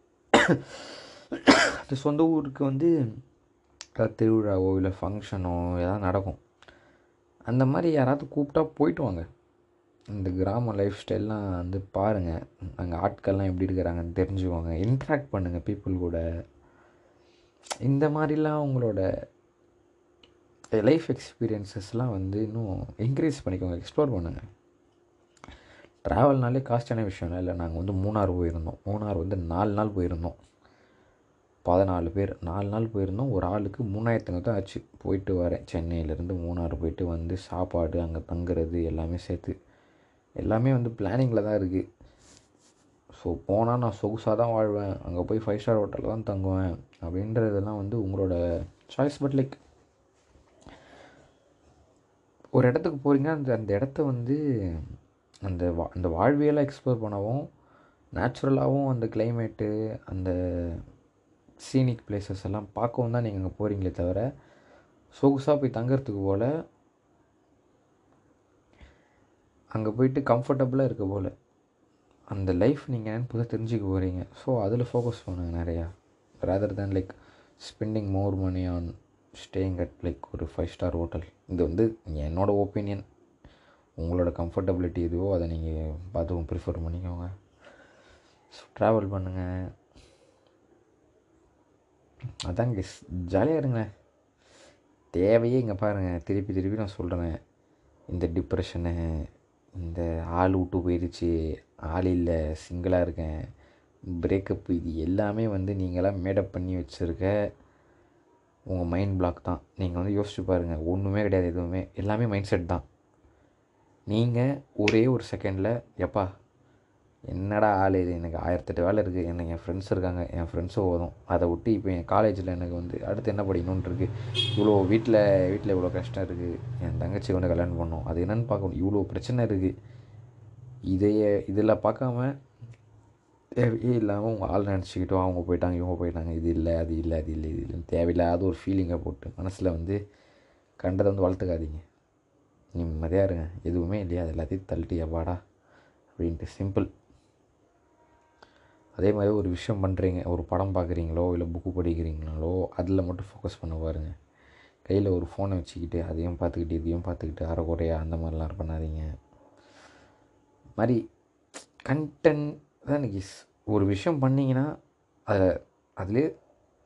சொந்த ஊருக்கு வந்து திருவிழாவோ இல்லை ஃபங்க்ஷனோ எதாவது நடக்கும். அந்த மாதிரி யாராவது கூப்பிட்டா போயிட்டு வாங்க. இந்த கிராம லைஃப் ஸ்டைல்லாம் வந்து பாருங்கள் அங்கே ஆட்கள்லாம் எப்படி இருக்கிறாங்கன்னு தெரிஞ்சுக்கோங்க. இன்ட்ராக்ட் பண்ணுங்கள் பீப்புள் கூட. இந்த மாதிரிலாம் உங்களோட லைஃப் எக்ஸ்பீரியன்ஸஸ்லாம் வந்து இன்னும் இன்க்ரீஸ் பண்ணிக்கோங்க. எக்ஸ்ப்ளோர் பண்ணுங்கள் ட்ராவல்னாலே காஸ்டான விஷயம் இல்லை. நாங்கள் வந்து மூணார் போயிருந்தோம். மூணார் வந்து நாலு நாள் போயிருந்தோம். பதினாலு பேர் நாலு நாள் போயிருந்தோம். ஒரு ஆளுக்கு மூணாயிரத்துங்க தான் ஆச்சு. போயிட்டு வரேன். சென்னையிலேருந்து மூணாறு போயிட்டு வந்து சாப்பாடு அங்கே தங்குறது எல்லாமே சேர்த்து. எல்லாமே வந்து பிளானிங்கில் தான் இருக்குது ஸோ போனால் நான் சொகுசாக தான் வாழ்வேன். அங்கே போய் ஃபைவ் ஸ்டார் ஹோட்டலில் தான் தங்குவேன். அப்படின்றதெல்லாம் வந்து உங்களோட சாய்ஸ் பட் லைக் ஒரு இடத்துக்கு போகிறீங்கன்னா அந்த அந்த இடத்த வந்து அந்த வா அந்த வாழ்வியெல்லாம் எக்ஸ்ப்ளோர் பண்ணவும் நேச்சுரலாகவும் அந்த கிளைமேட்டு அந்த சீனிக் பிளேசஸ் எல்லாம் பார்க்கவும் தான் நீங்கள் அங்கே போகிறீங்களே தவிர சொகுசாக போய் தங்கிறதுக்கு போல் அங்கே போயிட்டு கம்ஃபர்டபுளாக இருக்க போல் அந்த லைஃப் நீங்கள் என்னென்னு புதுசாக தெரிஞ்சுக்க போகிறீங்க ஸோ அதில் ஃபோக்கஸ் பண்ணுங்கள் நிறையா. Rather than like spending more money on staying at like ஒரு ஃபைவ் ஸ்டார் ஹோட்டல் இது வந்து என்னோடய ஒப்பீனியன் உங்களோட கம்ஃபர்டபிலிட்டி எதுவோ அதை நீங்கள் பார்த்து ப்ரிஃபர் பண்ணிக்கோங்க. ஸோ ட்ராவல் பண்ணுங்கள் அதாங்க ஜாலியாக இருங்களேன் தேவையே இங்கே பாருங்கள் திருப்பி திருப்பி நான் சொல்கிறேன் இந்த டிப்ரெஷனு இந்த ஆள் விட்டு போயிடுச்சு ஆள் இல்லை சிங்கிளாக இருக்கேன். பிரேக்கப் இது எல்லாமே வந்து நீங்களாம் மேடப் பண்ணி வச்சுருக்க உங்கள் மைண்ட் பிளாக் தான். நீங்கள் வந்து யோசிச்சு பாருங்கள் ஒன்றுமே கிடையாது எதுவுமே. எல்லாமே மைண்ட் செட் தான். நீங்கள் ஒரே ஒரு செகண்டில் எப்பா என்னடா ஆள் இது? எனக்கு ஆயிரத்தெட்டு வேலை இருக்குது எனக்கு என் ஃப்ரெண்ட்ஸ் இருக்காங்க. என் ஃப்ரெண்ட்ஸும் ஓதும். அதை விட்டு இப்போ என் காலேஜில் எனக்கு வந்து அடுத்து என்ன படிக்கணும்னு இருக்குது இவ்வளோ வீட்டில் வீட்டில் இவ்வளோ கஷ்டம் இருக்குது என் தங்கச்சி வந்து கல்யாணம் பண்ணணும் அது என்னென்னு பார்க்கணும் இவ்வளோ பிரச்சனை இருக்குது இதையே இதில் பார்க்காம தேவையே இல்லாமல் உங்கள் ஆள் நினச்சிக்கிட்டோம் அவங்க போயிட்டாங்க இவங்க போயிட்டாங்க. இது இல்லை அது இல்லை அது இல்லை இது இல்லைன்னு தேவையில்லாத ஒரு ஃபீலிங்கை போட்டு மனசில் வந்து கண்டதை வந்து வளர்த்துக்காதீங்க. நிம்மதியாக இருங்க. எதுவுமே இல்லையா? அது எல்லாத்தையும் தள்ளிட்டு எவ்வாடா அப்படின்ட்டு சிம்பிள் அதே மாதிரி ஒரு விஷயம் பண்ணுறீங்க ஒரு படம் பார்க்குறீங்களோ இல்லை புக்கு படிக்கிறீங்களோ அதில் மட்டும் ஃபோக்கஸ் பண்ண பாருங்கள் கையில் ஒரு ஃபோனை வச்சுக்கிட்டு அதையும் பார்த்துக்கிட்டு இதையும் பார்த்துக்கிட்டு அரைக்குறையா அந்த மாதிரிலாம் பண்ணாதீங்க. மாதிரி கண்டென்ட் தான் எனக்கு ஒரு விஷயம் பண்ணிங்கன்னா அதை அதிலே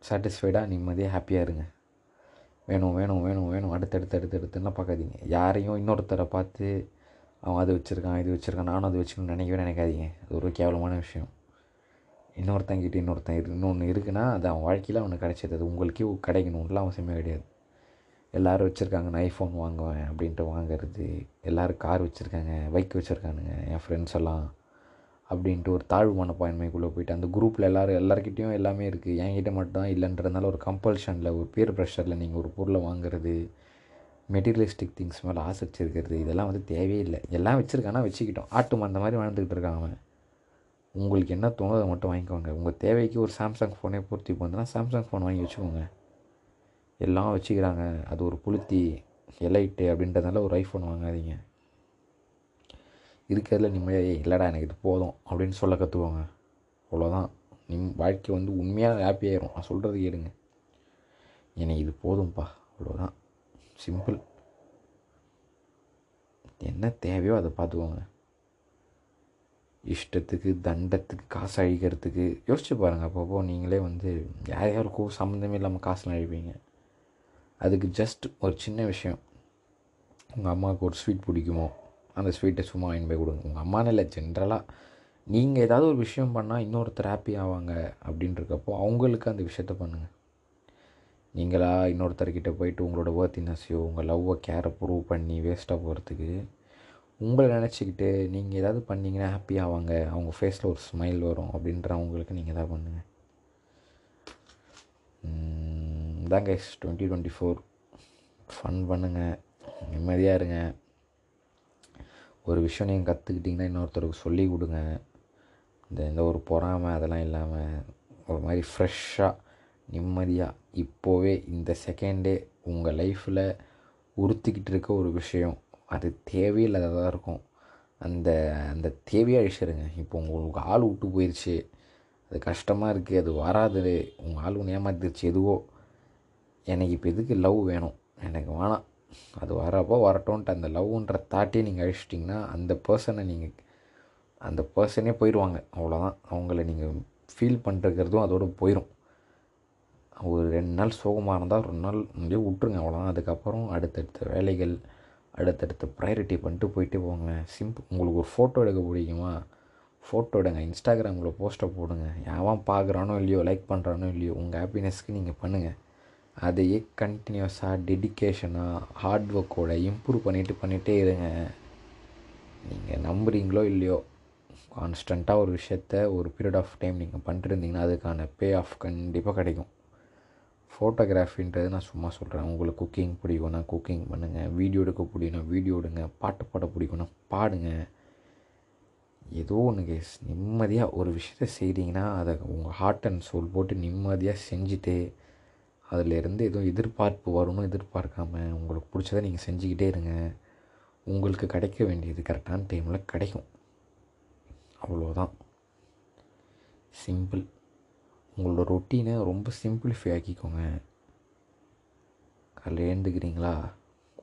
சாட்டிஸ்ஃபைடாக நிம்மதியாக ஹாப்பியாக இருங்க. வேணும் வேணும் வேணும் வேணும். அடுத்தடுத்து அடுத்தடுத்துலாம் பார்க்காதீங்க. யாரையும் இன்னொருத்தரை பார்த்து அவன் அது வச்சுருக்கான் இது வச்சுருக்கான் நானும் அது வச்சுக்கணும்னு நினைக்கவே நினைக்காதீங்க. அது ஒரு கேவலமான விஷயம். இன்னொருத்தங்கிட்ட இன்னொருத்தன் இரு இன்னொன்று இருக்குன்னா அது அவன் வாழ்க்கையில் அவனுக்கு கிடைச்சது. அது உங்களுக்கே கிடைக்கணும்லாம் அவசியமே கிடையாது. எல்லோரும் வச்சுருக்காங்க நான் ஐஃபோன் வாங்குவேன் அப்படின்ட்டு வாங்குறது. எல்லோரும் கார் வச்சுருக்காங்க பைக் வச்சுருக்கானுங்க என் ஃப்ரெண்ட்ஸ் எல்லாம் அப்படின்ட்டு ஒரு தாழ்வு மனப்பான்மைக்குள்ளே போயிட்டு அந்த குரூப்பில் எல்லோரும் எல்லாருக்கிட்டேயும் எல்லாமே இருக்குது என்கிட்ட மட்டும்தான் இல்லைன்றதுனால ஒரு கம்பல்ஷனில் ஒரு பேர் ப்ரெஷரில் நீங்கள் ஒரு பொருளை வாங்குறது மெட்டீரியலிஸ்டிக் திங்ஸ் மேலே ஆசை வச்சுருக்கிறது இதெல்லாம் வந்து தேவையே இல்லை. எல்லாம் வச்சுருக்கானா வச்சுக்கிட்டோம். ஆட்டு மந்த மாதிரி வாழ்ந்துக்கிட்டு இருக்கான் அவன். உங்களுக்கு என்ன தோணுதோ அதை மட்டும் வாங்கிக்கோங்க. உங்கள் தேவைக்கு ஒரு சாம்சங் ஃபோனே பூர்த்தி பண்ணுறதுனா சாம்சங் ஃபோன் வாங்கி வச்சுக்கோங்க. எல்லாம் வச்சுக்கிறாங்க. அது ஒரு புளுத்தி எலைட்டு அப்படின்றதுனால ஒரு ஐஃபோன் வாங்காதீங்க. இருக்கிறதுல நிம்மதியாக இல்லைடா எனக்கு இது போதும் அப்படின்னு சொல்ல கற்றுக்கோங்க அவ்வளோதான் நிம் வாழ்க்கை வந்து உண்மையாக ஹாப்பி ஆயிரும். நான் சொல்கிறது கேளுங்க. எனக்கு இது போதும்ப்பா அவ்வளோதான் சிம்பிள் என்ன தேவையோ அதை பார்த்துக்கோங்க. இஷ்டத்துக்கு தண்டத்துக்கு காசு அழிக்கிறதுக்கு யோசிச்சு பாருங்கள் அப்பப்போ நீங்களே வந்து யார் யாருக்கும் சம்மந்தமே இல்லாமல் காசுலாம் அழிப்பீங்க. அதுக்கு ஜஸ்ட் ஒரு சின்ன விஷயம். உங்கள் அம்மாவுக்கு ஒரு ஸ்வீட் பிடிக்குமோ அந்த ஸ்வீட்டை சும்மா வாங்கி போய் கொடுங்க. உங்கள் அம்மானு இல்லை ஜென்ரலாக நீங்கள் ஏதாவது ஒரு விஷயம் பண்ணால் இன்னொருத்தர் ஹாப்பி ஆவாங்க அப்படின்றக்கப்போ அவங்களுக்கு அந்த விஷயத்த பண்ணுங்கள் நீங்களா இன்னொருத்தர்கிட்ட போயிட்டு உங்களோட ஒர்த்தினஸையோ உங்கள் லவ்வை கேரை ப்ரூவ் பண்ணி வேஸ்ட்டாக போகிறதுக்கு உங்களை நினச்சிக்கிட்டு நீங்கள் ஏதாவது பண்ணிங்கன்னா ஹாப்பி ஆவாங்க. அவங்க ஃபேஸில் ஒரு ஸ்மைல் வரும் அப்படின்றவங்களுக்கு நீங்கள் எதாவது பண்ணுங்கள் இதான் guys twenty twenty four fun பண்ணுங்கள் நிம்மதியாக இருங்க. ஒரு விஷயம் நீங்கள் கற்றுக்கிட்டிங்கன்னா இன்னொருத்தருக்கு சொல்லி கொடுங்க. இந்த எந்த ஒரு பொறாமை அதெல்லாம் இல்லாமல் ஒரு மாதிரி ஃப்ரெஷ்ஷாக நிம்மதியாக இப்போவே இந்த செகண்டே உங்கள் லைஃப்பில் உறுத்திக்கிட்டு இருக்க ஒரு விஷயம். அது தேவையில்லாததாக இருக்கும். அந்த அந்த தேவையை அழிச்சிருங்க. இப்போ உங்களுக்கு ஆள் விட்டு போயிடுச்சு அது கஷ்டமாக இருக்குது அது வராது உங்கள் ஆள் ஒன்று ஏமாத்திருச்சு. எதுவோ. எனக்கு இப்போ எதுக்கு லவ் வேணும்? எனக்கு வேணாம். அது வரப்போ வரட்டோன்ட்டு அந்த லவ்ன்ற தாட்டே நீங்கள் அழிச்சிட்டிங்கன்னா அந்த பர்சனை நீங்கள் அந்த பர்சனே போயிடுவாங்க அவ்வளோதான் அவங்கள நீங்கள் ஃபீல் பண்ணுறதும் அதோடு போயிடும் ஒரு ரெண்டு நாள் சோகமாக இருந்தால் ரெண்டு நாள் அப்படியே விட்ருங்க அவ்வளோதான் அதுக்கப்புறம் அடுத்தடுத்த வேலைகள் அடுத்தடுத்த ப்ரையாரிட்டி பண்ணிட்டு போயிட்டே போங்க. சிம்பிள் உங்களுக்கு ஒரு ஃபோட்டோ எடுக்க பிடிக்குமா? ஃபோட்டோ எடுங்க. இன்ஸ்டாகிராமில் போஸ்ட்டை போடுங்க. யாவன் பார்க்குறானோ இல்லையோ லைக் பண்ணுறானோ இல்லையோ உங்கள் ஹாப்பினஸ்க்கு நீங்கள் பண்ணுங்கள் அதையே கண்டினியூஸாக டெடிக்கேஷனாக ஹார்ட் ஒர்க்கோட இம்ப்ரூவ் பண்ணிவிட்டு பண்ணிகிட்டே இருங்க. நீங்கள் நம்புகிறீங்களோ இல்லையோ கான்ஸ்டண்ட்டாக ஒரு விஷயத்த ஒரு பீரியட் ஆஃப் டைம் நீங்கள் பண்ணிட்டு இருந்தீங்கன்னா அதுக்கான பே ஆஃப் கண்டிப்பாக கிடைக்கும். ஃபோட்டோகிராஃபின்றது நான் சும்மா சொல்கிறேன் உங்களுக்கு குக்கிங் பிடிக்கும்னா குக்கிங் பண்ணுங்கள் வீடியோ எடுக்க பிடிக்கும்னா வீடியோ எடுங்க. பாட்டு பாட பிடிக்கும்னா பாடுங்க. ஏதோ ஒன்று கேஸ் நிம்மதியாக ஒரு விஷயத்த செய்கிறீங்கன்னா அதை உங்கள் ஹார்ட் அண்ட் சோல் போட்டு நிம்மதியாக செஞ்சுட்டு அதிலேருந்து எதுவும் எதிர்பார்ப்பு வரும்னு எதிர்பார்க்காம உங்களுக்கு பிடிச்சதை நீங்கள் செஞ்சுக்கிட்டே இருங்க. உங்களுக்கு கிடைக்க வேண்டியது கரெக்டான டைமில் கிடைக்கும். அவ்வளோதான் சிம்பிள் உங்களோட ரொட்டீனை ரொம்ப சிம்பிளிஃபை ஆக்கிக்கோங்க. காலையில் எழுந்துக்கிறீங்களா?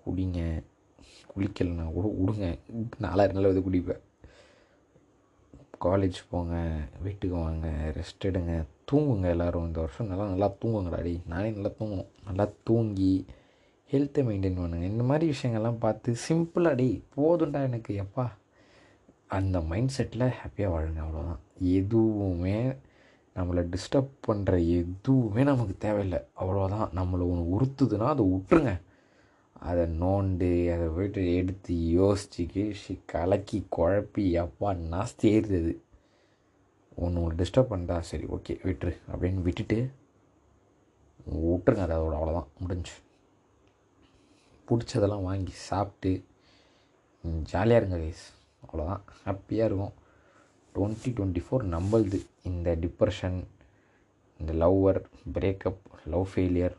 குடிங்க. குளிக்கலைன்னா கூட விடுங்க நாலாயிரம் நாள் வந்து குடிப்பேன். காலேஜ் போங்க வீட்டுக்கு வாங்க ரெஸ்ட் எடுங்க. தூங்குங்க எல்லோரும் இந்த வருஷம். நல்லா நல்லா தூங்குங்கடா. அடி நானே நல்லா தூங்கணும் நல்லா தூங்கி ஹெல்த்தை மெயின்டைன் பண்ணுங்க. இந்த மாதிரி விஷயங்கள்லாம் பார்த்து சிம்பிளாக டி போதும்டா எனக்கு. எப்பா? அந்த மைண்ட் செட்டில் ஹாப்பியாக வாழுங்க. அவ்வளோதான் எதுவுமே நம்மளை டிஸ்டர்ப் பண்ணுற எதுவுமே நமக்கு தேவையில்லை. அவ்வளோதான் நம்மளை ஒன்று உறுத்துதுன்னா அதை விட்டுருங்க. அதை நோண்டு அதை போய்ட்டு எடுத்து யோசிச்சு கீழ்ச்சி கலக்கி குழப்பி அப்பா நாஸ்தி ஏறுது ஒன்று உங்களை டிஸ்டர்ப் பண்ணுறா சரி ஓகே விட்டுரு. அப்படின்னு விட்டுட்டு விட்டுருங்க அதை அதோட அவ்வளோதான் முடிஞ்சு. பிடிச்சதெல்லாம் வாங்கி சாப்பிட்டு ஜாலியாக இருங்க கைஸ் அவ்வளோதான் ஹாப்பியாக இருக்கும் டுவெண்ட்டி டுவெண்ட்டி ஃபோர் நம்மளுது இந்த டிப்ரெஷன் இந்த லவ்வர் பிரேக்கப் லவ் ஃபெயிலியர்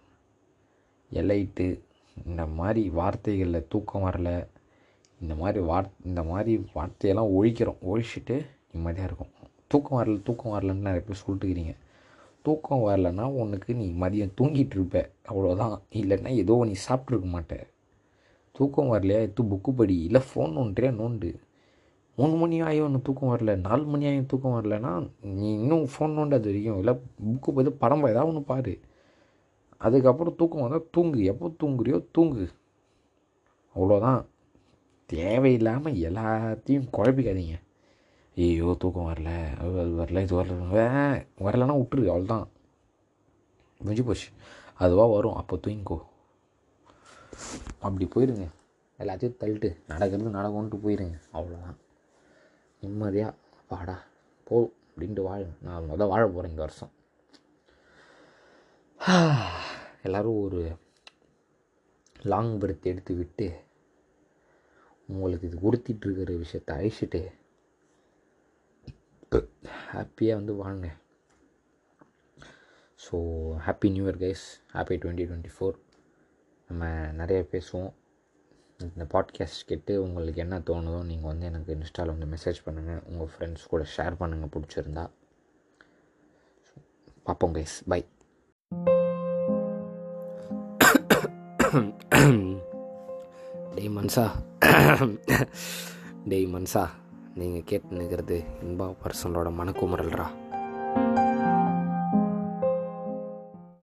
எலைட்டு இந்த மாதிரி வார்த்தைகளில் தூக்கம் வரல இந்த மாதிரி வார் இந்த மாதிரி வார்த்தையெல்லாம் ஒழிக்கிறோம். ஒழிச்சிட்டு நிம்மதியாக இருக்கும். தூக்கம் வரல தூக்கம் வரலன்னு நிறைய பேர் சொல்லிட்டுக்கிறீங்க தூக்கம் வரலன்னா உனக்கு நீ மதியம் தூங்கிட்டு இருப்ப. அவ்வளோதான் இல்லைன்னா ஏதோ நீ சாப்பிட்ருக்க மாட்ட. தூக்கம் வரலையா? எடுத்து புக்கு படி. இல்லை ஃபோன் நோண்டுறியா? நோண்டு. மூணு மணி ஆகியும் ஒன்று தூக்கம் வரல நாலு மணி ஆகியும் தூக்கம் வரலன்னா நீ இன்னும் ஃபோன் நோண்டாது வரைக்கும் இல்லை புக்கு போய் படம் ஏதாவது ஒன்று பாரு. அதுக்கப்புறம் தூக்கம் வந்தால் தூங்கு. எப்போ தூங்குறியோ தூங்கு. அவ்வளோதான் தேவையில்லாமல் எல்லாத்தையும் குழப்பிக்காதீங்க. ஐயோ தூக்கம் வரல. அது அது வரல இது வரல வே- வரலன்னா விட்டுரு அவ்வளோதான் முடிஞ்சு போச்சு. அதுவாக வரும். அப்போ தூங்கிக்கோ. அப்படி போயிருங்க. எல்லாத்தையும் தள்ளிட்டு நடக்கிறது நடக்கும்ன்ட்டு போயிருங்க. அவ்வளோதான் நிம்மதியாக வாடா போ அப்படின்ட்டு வாழுங்க நான் முதல் வாழ போகிறேன் இந்த வருஷம். <sighs> எல்லோரும் ஒரு லாங் பிரத் எடுத்து விட்டு உங்களுக்கு இது உறுத்திட்டு இருக்கிற விஷயத்தை அழிச்சிட்டு ஹாப்பியாக வந்து வாழுங்க. So happy new year guys happy twenty twenty four நம்ம நிறைய பேசுவோம். இந்த பாட்காஸ்ட் கேட்டு உங்களுக்கு என்ன தோணுதோ நீங்கள் வந்து எனக்கு இன்ஸ்டாவில் வந்து மெசேஜ் பண்ணுங்கள் உங்கள் ஃப்ரெண்ட்ஸ் கூட ஷேர் பண்ணுங்கள் பிடிச்சிருந்தா. பார்ப்போம் கைஸ் பை டேய் மன்சா. டேய் மன்சா நீங்கள் கேட்டு நிற்கிறது இன்பா பர்சனோட மனக்குமுறல்ரா